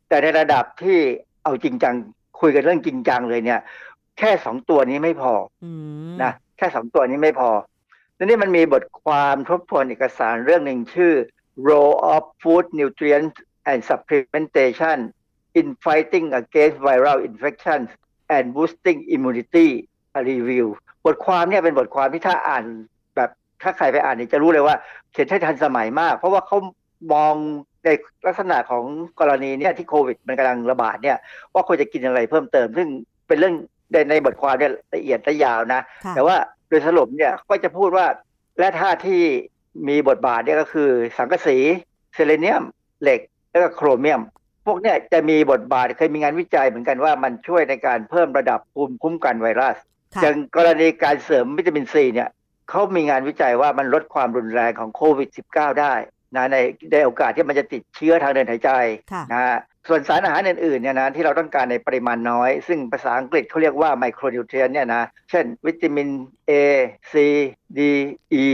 แต่ในระดับที่เอาจริงจังคุยกันเรื่องจริงจังเลยเนี่ย แค่สองตัวนี้ไม่พออืมนะแค่สองตัวนี้ไม่พอทีนี้มันมีบทความทบทวนเอกสารเรื่องหนึ่งชื่อ role of food nutrients and supplementation in fighting against viral infections and boosting immunity a review บทความเนี่ยเป็นบทความที่ถ้าอ่านแบบถ้าใครไปอ่านเนี่ยจะรู้เลยว่า เขียนให้ทันสมัยมาก เพราะว่าเขามองในลักษณะของกรณีเนี่ยที่โควิดมันกำลังระบาดเนี่ยว่าควรจะกินอะไรเพิ่มเติม ซึ่งเป็นเรื่องในในบทความเนี่ยละเอียดและยาวนะค่ะแต่ว่าโดยสรุปเนี่ยก็จะพูดว่าแร่ธาตุที่มีบทบาทเนี่ยก็คือสังกะสีเซเลเนียม เหล็ก แล้วก็โครเมียมพ วกเนี่ยจะมีบทบาทเคยมีงานวิจัยเหมือนกันว่ามันช่วยในการเพิ่มระดับภูมิคุ้มกันไวรัสค่ะอย่างกรณีการเสริมวิตามินซีเนี่ยเขามีงานวิจัยว่ามันลดความรุนแรงของโควิด -19 ได้นะในในโอกาสที่มันจะติดเชื้อทางเดินหายใจค่ะนะฮะส่วนสารอาหารอื่นๆเนี่ยนะที่เราต้องการในปริมาณน้อย ซึ่งภาษาอังกฤษเขาเรียกว่าไมโครนิวเทรียนเนี่ยนะเช่น วิตามิน A C D E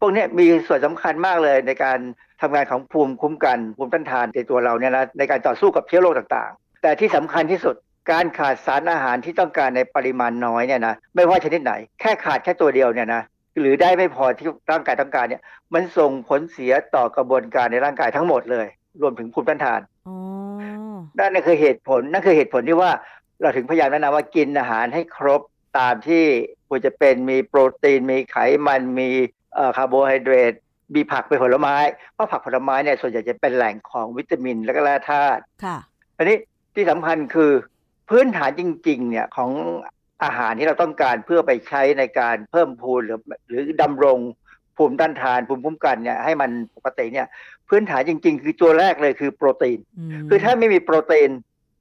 พวกเนี้ยมีส่วนสำคัญมากเลยในการ ทำงานของภูมิคุ้มกันภูมิต้านทานในตัวเราเนี่ยนะในการต่อสู้กับเชื้อโรคต่างๆ แต่ที่สำคัญที่สุดการขาดสารอาหารที่ต้องการในปริมาณน้อยเนี่ยนะไม่ว่าชนิดไหน แค่ขาดแค่ตัวเดียวเนี่ยนะหรือได้ไม่พอที่ร่างกายต้องการเนี่ย มันส่งผลเสียต่อกระบวนการในร่างกายทั้งหมดเลย รวมถึงภูมิต้านทานอ๋อนั่นคือเหตุผลนั่นคือเหตุผลที่ว่าเราถึงพยายามแนะนำว่ากินอาหารให้ครบตามที่ควรจะเป็นมีโปรตีน มีไขมันมีเอ่อคาร์โบไฮเดรต มีผักเป็นผลไม้ เพราะผักผลไม้เนี่ยส่วนใหญ่จะเป็นแหล่งของวิตามินและก็แร่ธาตุค่ะอันนี้ที่สำคัญคือพื้นฐานจจริง ๆ เนี่ยของอาหารที่เราต้องการเพื่อไปใช้ในการเพิ่มพูนหรือหรือดำรงภูมิต้านทานภูมิคุ้มกันเนี่ยให้มันปกติเนี่ยพื้นฐานจริง ๆ คือตัวแรกเลยคือโปรตีนคือถ้าไม่มีโปรตีน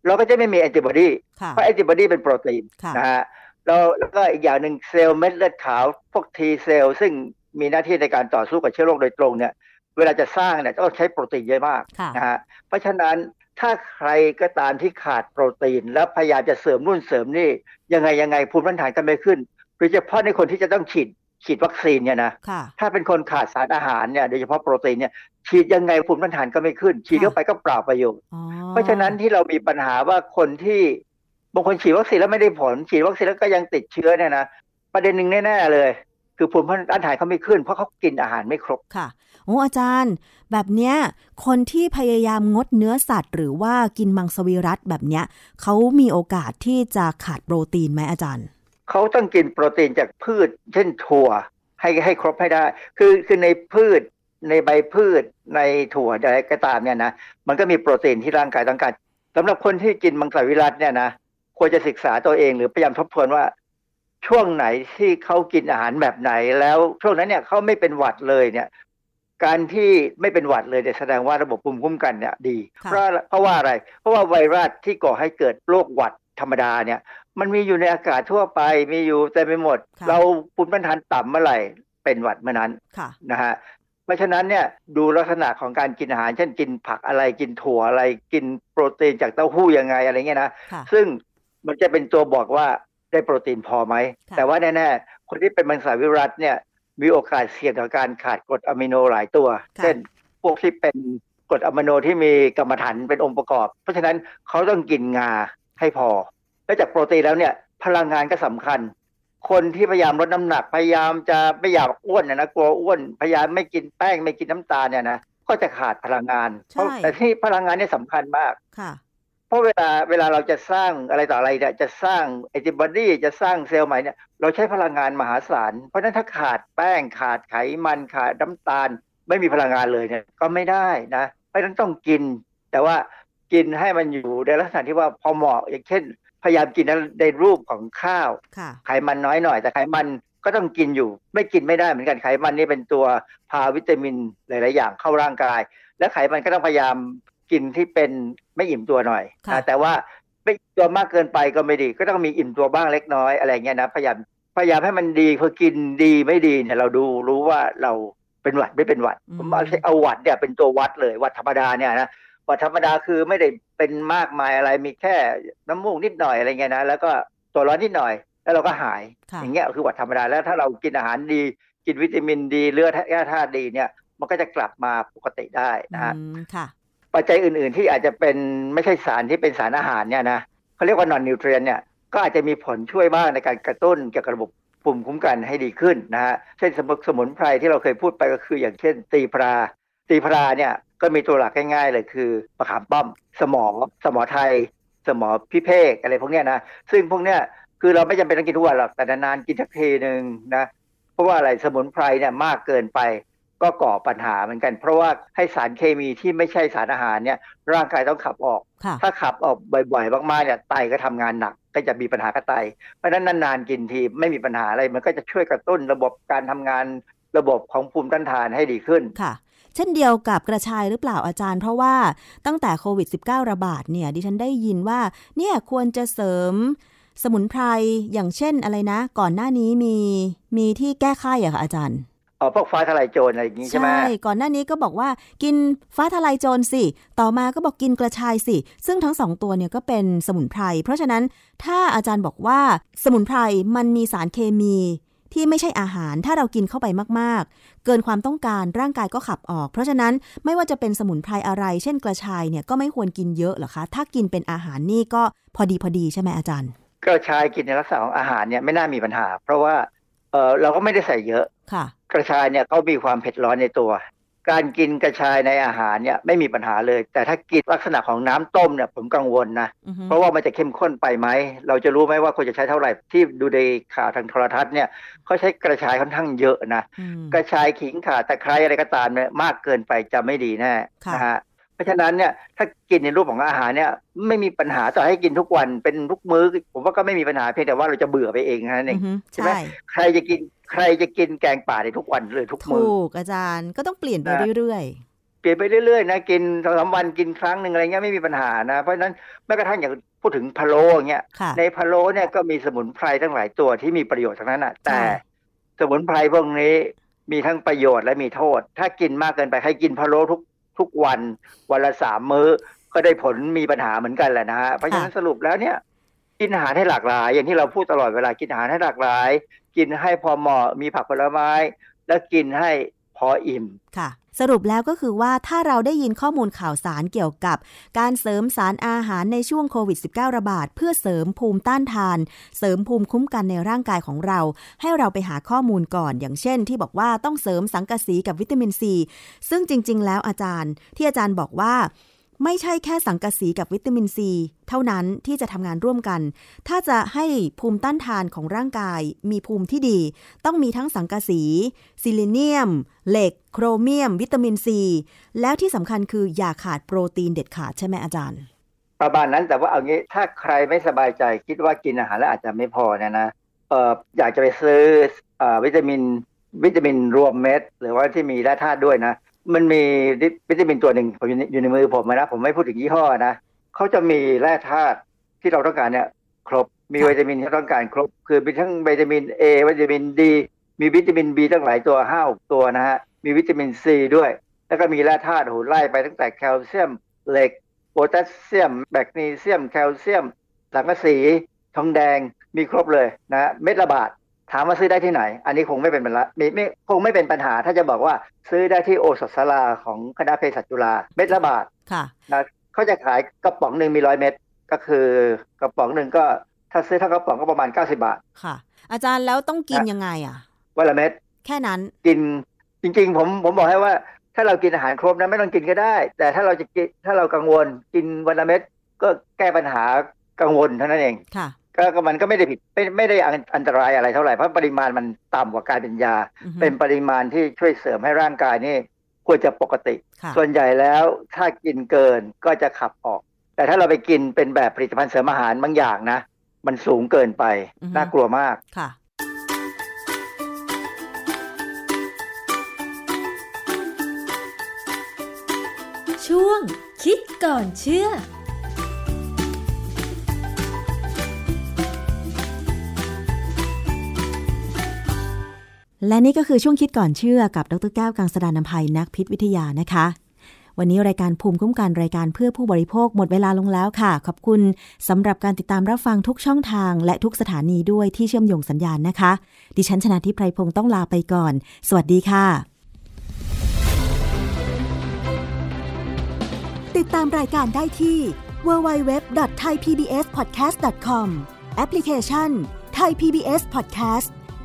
เราก็จะไม่มีแอนติบอดีค่ะเพราะแอนติบอดีเป็นโปรตีนค่ะนะฮะแล้วแล้วก็อีกอย่างหนึ่งเซลล์เม็ดเลือดขาวพวก T cell ซึ่ง มีหน้าที่ในการต่อสู้กับเชื้อโรคโดยตรงเนี่ย เวลาจะสร้างเนี่ยต้องใช้โปรตีนเยอะมากค่ะนะฮะเพราะฉะนั้นถ้าใครก็ตามที่ขาดโปรตีน แล้วพยายามจะเสริมนู่นเสริมนี่ ยังไงยังไงภูมิต้านทานก็ไม่ขึ้นโดยเฉพาะในคนที่จะต้องฉีดฉีดวัคซีนเนี่ยนะค่ะถ้าเป็นคนขาดสารอาหารเนี่ยโดยเฉพาะโปรตีนเนี่ยฉีดยังไงภูมิต้านทานก็ไม่ขึ้น ฉีดเข้าไปก็เปล่าประโยชน์อ๋อเพราะฉะนั้นที่เรามีปัญหาว่าคนที่บางคนฉีดวัคซีนแล้วไม่ได้ผล ฉีดวัคซีนแล้วก็ยังติดเชื้อเนี่ยนะประเด็นหนึ่งแน่ๆเลย คือภูมิต้านทานเขาไม่ขึ้น เพราะเขากินอาหารไม่ครบค่ะโอ้อาจารย์ แบบเนี้ยคนที่พยายามงดเนื้อสัตว์ หรือว่ากินมังสวิรัตแบบเนี้ยเขามีโอกาสที่จะขาดโปรตีนไหมอาจารย์ เขาต้องกินโปรตีนจากพืช เช่นถั่วให้ให้ครบให้ได้ คือคือในพืชในใบพืชในถั่วอะไรก็ตามเนี่ยนะมันก็มีโปรตีนที่ร่างกายต้องการสำหรับคนที่กินมังสวิรัตเนี่ยนะควรจะศึกษาตัวเองหรือพยายามทบทวนว่า ช่วงไหนที่เขากินอาหารแบบไหน แล้วช่วงนั้นเนี่ยเขาไม่เป็นหวัดเลยเนี่ย การที่ไม่เป็นหวัดเลยเนี่ยแสดงว่าระบบภูมิคุ้มกันเนี่ยดีค่ะเพราะเพราะว่าอะไร เพราะว่าไวรัสที่ก่อให้เกิดโรคหวัดธรรมดาเนี่ย มันมีอยู่ในอากาศทั่วไปมีอยู่เต็มไปหมดค่ะเราภูมิต้านทานต่ำเมื่อไหร่เป็นหวัดเมื่อนั้นค่ะนะฮะเพราะฉะนั้นเนี่ยดูลักษณะของการกินอาหาร เช่นกินผักอะไรกินถั่วอะไรกินโปรตีนจากเต้าหู้ยังไงอะไรเงี้ยนะค่ะซึ่งมันจะเป็นตัวบอกว่า ได้โปรตีนพอไหมค่ะแต่ว่าแน่ๆ คนที่เป็นมังสวิรัตเนี่ยมีโอกาสเสี่ยงต่อการขาดกรดอะมิโนหลายตัวค่ะเช่นพวกที่เป็นกรดอะมิโนที่มีกรรมฐานเป็นองค์ประกอบ เพราะฉะนั้นเขาต้องกินงาให้พอ แล้วจากโปรตีนแล้วเนี่ยพลังงานก็สำคัญ คนที่พยายามลดน้ำหนักพยายามจะไม่อยากอ้วนนะนะกลัวอ้วนพยายามไม่กินแป้งไม่กินน้ำตาลเนี่ยนะก็จะขาดพลังงาน เพราะใช่แต่ที่พลังงานเนี่ยสำคัญมากค่ะ เพราะเวลาเวลาเราจะสร้างอะไรต่ออะไรเนี่ยจะสร้างแอนติบอดีจะสร้างเซลล์ใหม่เนี่ยเราใช้พลังงานมหาศาล เพราะฉะนั้นถ้าขาดแป้งขาดไขมันขาดน้ำตาล ไม่มีพลังงานเลยเนี่ยก็ไม่ได้นะเพราะฉะนั้นต้องกิน แต่ว่ากินให้มันอยู่ในลักษณะที่ว่าพอเหมาะอย่างเช่น พยายามกินในรูปของข้าวค่ะไขมันน้อยหน่อย แต่ไขมันก็ต้องกินอยู่ ไม่กินไม่ได้เหมือนกันไขมันนี่เป็นตัวพาวิตามินหลาย ๆ อย่างเข้าร่างกาย และไขมันก็ต้องพยายาม กินที่เป็นไม่อิ่มตัวหน่อยค่ะนะแต่ว่าไม่อิ่มตัวมากเกินไปก็ไม่ดี ก็ต้องมีอิ่มตัวบ้างเล็กน้อยอะไรเงี้ยนะพยายามพยายามให้มันดีพอกินดีไม่ดีเนี่ยเราดูรู้ว่าเราเป็นหวัดไม่เป็นหวัดผมเอาเอาหวัดเนี่ยเป็นตัววัดเลยหวัดธรรมดาเนี่ยนะหวัดธรรมดาคือไม่ได้เป็นมากมายอะไรมีแค่น้ำมูกนิดหน่อยอะไรเงี้ยนะแล้วก็ตัวร้อนนิดหน่อย แล้วเราก็หายค่ะอย่างเงี้ยคือหวัดธรรมดาแล้วถ้าเรากินอาหารดี กินวิตามินดีเลือดแร่ธาตุดีเนี่ยมันก็จะกลับมาปกติได้นะฮะอืมค่ะ ปัจจัยอื่น ๆ ที่อาจจะเป็นไม่ใช่สารที่เป็นสารอาหารเนี่ยนะเขาเรียกว่านอนนิวเทรียนเนี่ยก็อาจจะมีผลช่วยบ้างในการกระตุ้นเกี่ยวกับระบบภูมิคุ้มกันให้ดีขึ้นนะฮะเช่นสมุนสมุนไพรที่เราเคยพูดไปก็คืออย่างเช่น ตีพรา ตีพราเนี่ยก็มีตัวหลักง่ายๆเลยคือมะขามป้อม สมอสมอไทย สมอพิเภกอะไรพวกเนี้ยนะซึ่งพวกเนี้ยคือเราไม่จำเป็นต้องกินทุกวันหรอกแต่นานๆกินสักทีหนึ่งนะเพราะว่าอะไรสมุนไพรเนี่ยมากเกินไป ก็ก่อปัญหาเหมือนกัน เพราะว่าให้สารเคมีที่ไม่ใช่สารอาหารเนี่ยร่างกายต้องขับออกค่ะถ้าขับออกบ่อยๆมากๆเนี่ยไตก็ทำงานหนักก็จะมีปัญหากับไต เพราะฉะนั้นนานๆกินทีไม่มีปัญหาอะไรมันก็จะช่วยกระตุ้นระบบการทำงานระบบของภูมิต้านทานให้ดีขึ้นค่ะ เช่นเดียวกับกระชายหรือเปล่าอาจารย์ เพราะว่าตั้งแต่โควิด -19 ระบาดเนี่ยดิฉันได้ยินว่าเนี่ยควรจะเสริมสมุนไพรอย่างเช่นอะไรนะ ก่อนหน้านี้มีมีที่แก้ไข้อะค่ะอาจารย์ เออพวกฟ้าทลายโจรอะไรอย่างนี้ใช่ไหมก่อนหน้านี้ก็บอกว่ากินฟ้าทลายโจรสิ ต่อมาก็บอกกินกระชายสิ ซึ่งทั้งสองตัวเนี่ยก็เป็นสมุนไพร เพราะฉะนั้นถ้าอาจารย์บอกว่าสมุนไพรมันมีสารเคมีที่ไม่ใช่อาหารถ้าเรากินเข้าไปมากๆ เกินความต้องการร่างกายก็ขับออก เพราะฉะนั้นไม่ว่าจะเป็นสมุนไพรอะไร เช่นกระชายเนี่ยก็ไม่ควรกินเยอะหรอคะ ถ้ากินเป็นอาหารนี่ก็พอดีพอดีใช่ไหมอาจารย์ กระชายกินในลักษณะของอาหารเนี่ยไม่น่ามีปัญหา เพราะว่าเออเราก็ไม่ได้ใส่เยอะ ค่ะกระชายเนี่ยเขามีความเผ็ดร้อนในตัว การกินกระชายในอาหารเนี่ยไม่มีปัญหาเลย แต่ถ้ากินลักษณะของน้ำต้มเนี่ยผมกังวลนะอือฮึเพราะว่ามันจะเข้มข้นไปไหม เราจะรู้ไหมว่าควรจะใช้เท่าไหร่ที่ดูในข่าวทางโทรทัศน์เนี่ยเขาใช้กระชายค่อนข้างเยอะนะอืมกระชายขิงข่าตะไคร้อะไรก็ตามเนี่ยมากเกินไปจะไม่ดีแน่ค่ะนะฮะเพราะฉะนั้นเนี่ยถ้ากินในรูปของอาหารเนี่ยไม่มีปัญหาต่อให้กินทุกวันเป็นทุกมื้อ ผมว่าก็ไม่มีปัญหาเพียงแต่ว่าเราจะเบื่อไปเองแค่นั้นเออืงอฮึใช่ไหมใช่ใครจะกิน ใครจะกินแกงป่าในทุกวันเลยทุกมื้อถูกอาจารย์ก็ต้องเปลี่ยนไปนะเรื่อยเปลี่ยนไปเรื่อยๆนะกินสองสามวันกินครั้งหนึ่งอะไรเงี้ยไม่มีปัญหานะเพราะฉะนั้นแม้กระทั่งอย่างพูดถึงพะโล้อย่างเงี้ยๆค่ะในพะโล้เนี่ยก็มีสมุนไพรทั้งหลายตัวที่มีประโยชน์ทั้งนั้นอะใช่แต่สมุนไพรพวกนี้มีทั้งประโยชน์และมีโทษ ถ้ากินมากเกินไปใครกินพะโล้ทุกทุกวันวันละสามมื้อก็ได้ผลมีปัญหาเหมือนกันแหละนะฮะเพราะฉะนั้นสรุปแล้วเนี่ยกินอาหารให้หลากหลาย อย่างที่เราพูดตลอดเวลากินอาหารให้หลากหลาย กินให้พอเหมาะมีผักผลไม้ แล้วกินให้พออิ่มค่ะ สรุปแล้วก็คือว่าถ้าเราได้ยินข้อมูลข่าวสารเกี่ยวกับ การเสริมสารอาหารในช่วงโควิด -19 ระบาด เพื่อเสริมภูมิต้านทาน เสริมภูมิคุ้มกันในร่างกายของเรา ให้เราไปหาข้อมูลก่อน อย่างเช่น ที่บอกว่าต้องเสริมสังกะสีกับวิตามินซีซึ่งจริง ๆ แล้วอาจารย์ ที่อาจารย์บอกว่า ไม่ใช่แค่สังกะสีกับวิตามินซี เท่านั้นที่จะทำงานร่วมกัน ถ้าจะให้ภูมิต้านทานของร่างกาย มีภูมิที่ดี ต้องมีทั้งสังกะสี ซิลิเนียม เหล็ก โครเมียม วิตามินซี แล้วที่สำคัญคืออย่าขาดโปรตีนเด็ดขาดใช่ไหมอาจารย์ ประมาณนั้นแต่ว่าเอางี้ถ้าใครไม่สบายใจคิดว่ากินอาหารแล้วอาจจะไม่พอเนี่ยนะเอออยากจะไปซื้ออวิตามินวิตามินรวมเม็ด หรือว่าที่มีแร่ธาตุด้วยนะ มันมีวิตามินตัวหนึ่งผมอยู่ในอยู่ในมือผมนะผมไม่พูดถึงยี่ห้อนะเขาจะมีแร่ธาตุที่เราต้องการเนี่ย ครบมีค่ะวิตามินที่เราต้องการครบ คือมีทั้งวิตามิน A วิตามินดีมีวิตามิน B ตั้งหลายตัวห้าหกตัวนะฮะมีวิตามินซีด้วย แล้วก็มีแร่ธาตุโหไล่ไปตั้งแต่แคลเซียมเหล็กโพแทสเซียมแมกนีเซียม แคลเซียมสังกะสีทองแดงมีครบเลยนะเม็ดละบาท ถามว่าซื้อได้ที่ไหน อันนี้คงไม่เป็นปัญหาไม่ไม่คงไม่เป็นปัญหา ถ้าจะบอกว่าซื้อได้ที่โอสถสลาของคณะเภสัชจุฬาเม็ดละบาทค่ะนะเขาจะขายกระป๋องหนึ่งมีร้อยเม็ดก็คือกระป๋องหนึ่งก็ถ้าซื้อทั้งกระป๋องก็ประมาณ 90 บาท ค่ะ อาจารย์แล้วต้องกินนะยังไงอะวันละเม็ดแค่นั้นกินจริง ๆ ผมผมบอกให้ว่า ถ้าเรากินอาหารครบนะไม่ต้องกินก็ได้ แต่ถ้าเราจะกินถ้าเรากังวลกินวันละเม็ดก็แก้ปัญหากังวลเท่านั้นเองค่ะ ก็ก็มันก็ไม่ได้ผิดไม่ไม่ได้อันอันตรายอะไรเท่าไหร่เพราะปริมาณมันต่ำกว่าการเป็นยาอือฮึเป็นปริมาณที่ช่วยเสริมให้ร่างกายนี่ควรจะปกติค่ะส่วนใหญ่แล้วถ้ากินเกินก็จะขับออก แต่ถ้าเราไปกินเป็นแบบผลิตภัณฑ์เสริมอาหารบางอย่างนะ มันสูงเกินไปอือฮึน่ากลัวมากค่ะ ช่วงคิดก่อนเชื่อ และนี่ก็คือช่วงคิดก่อนเชื่อกับดรแก้วกังสดานนภัยนักพิษวิทยานะคะ วันนี้รายการภูมิคุ้มกันรายการเพื่อผู้บริโภคหมดเวลาลงแล้วค่ะ ขอบคุณสำหรับการติดตามรับฟังทุกช่องทาง และทุกสถานีด้วยที่เชื่อมโยงสัญญาณนะคะ ดิฉันชนะทิพไพรพงศ์ต้องลาไปก่อน สวัสดีค่ะ ติดตามรายการได้ที่ www.thaipbspodcast.com แอปพลิเคชัน Thai PBS Podcast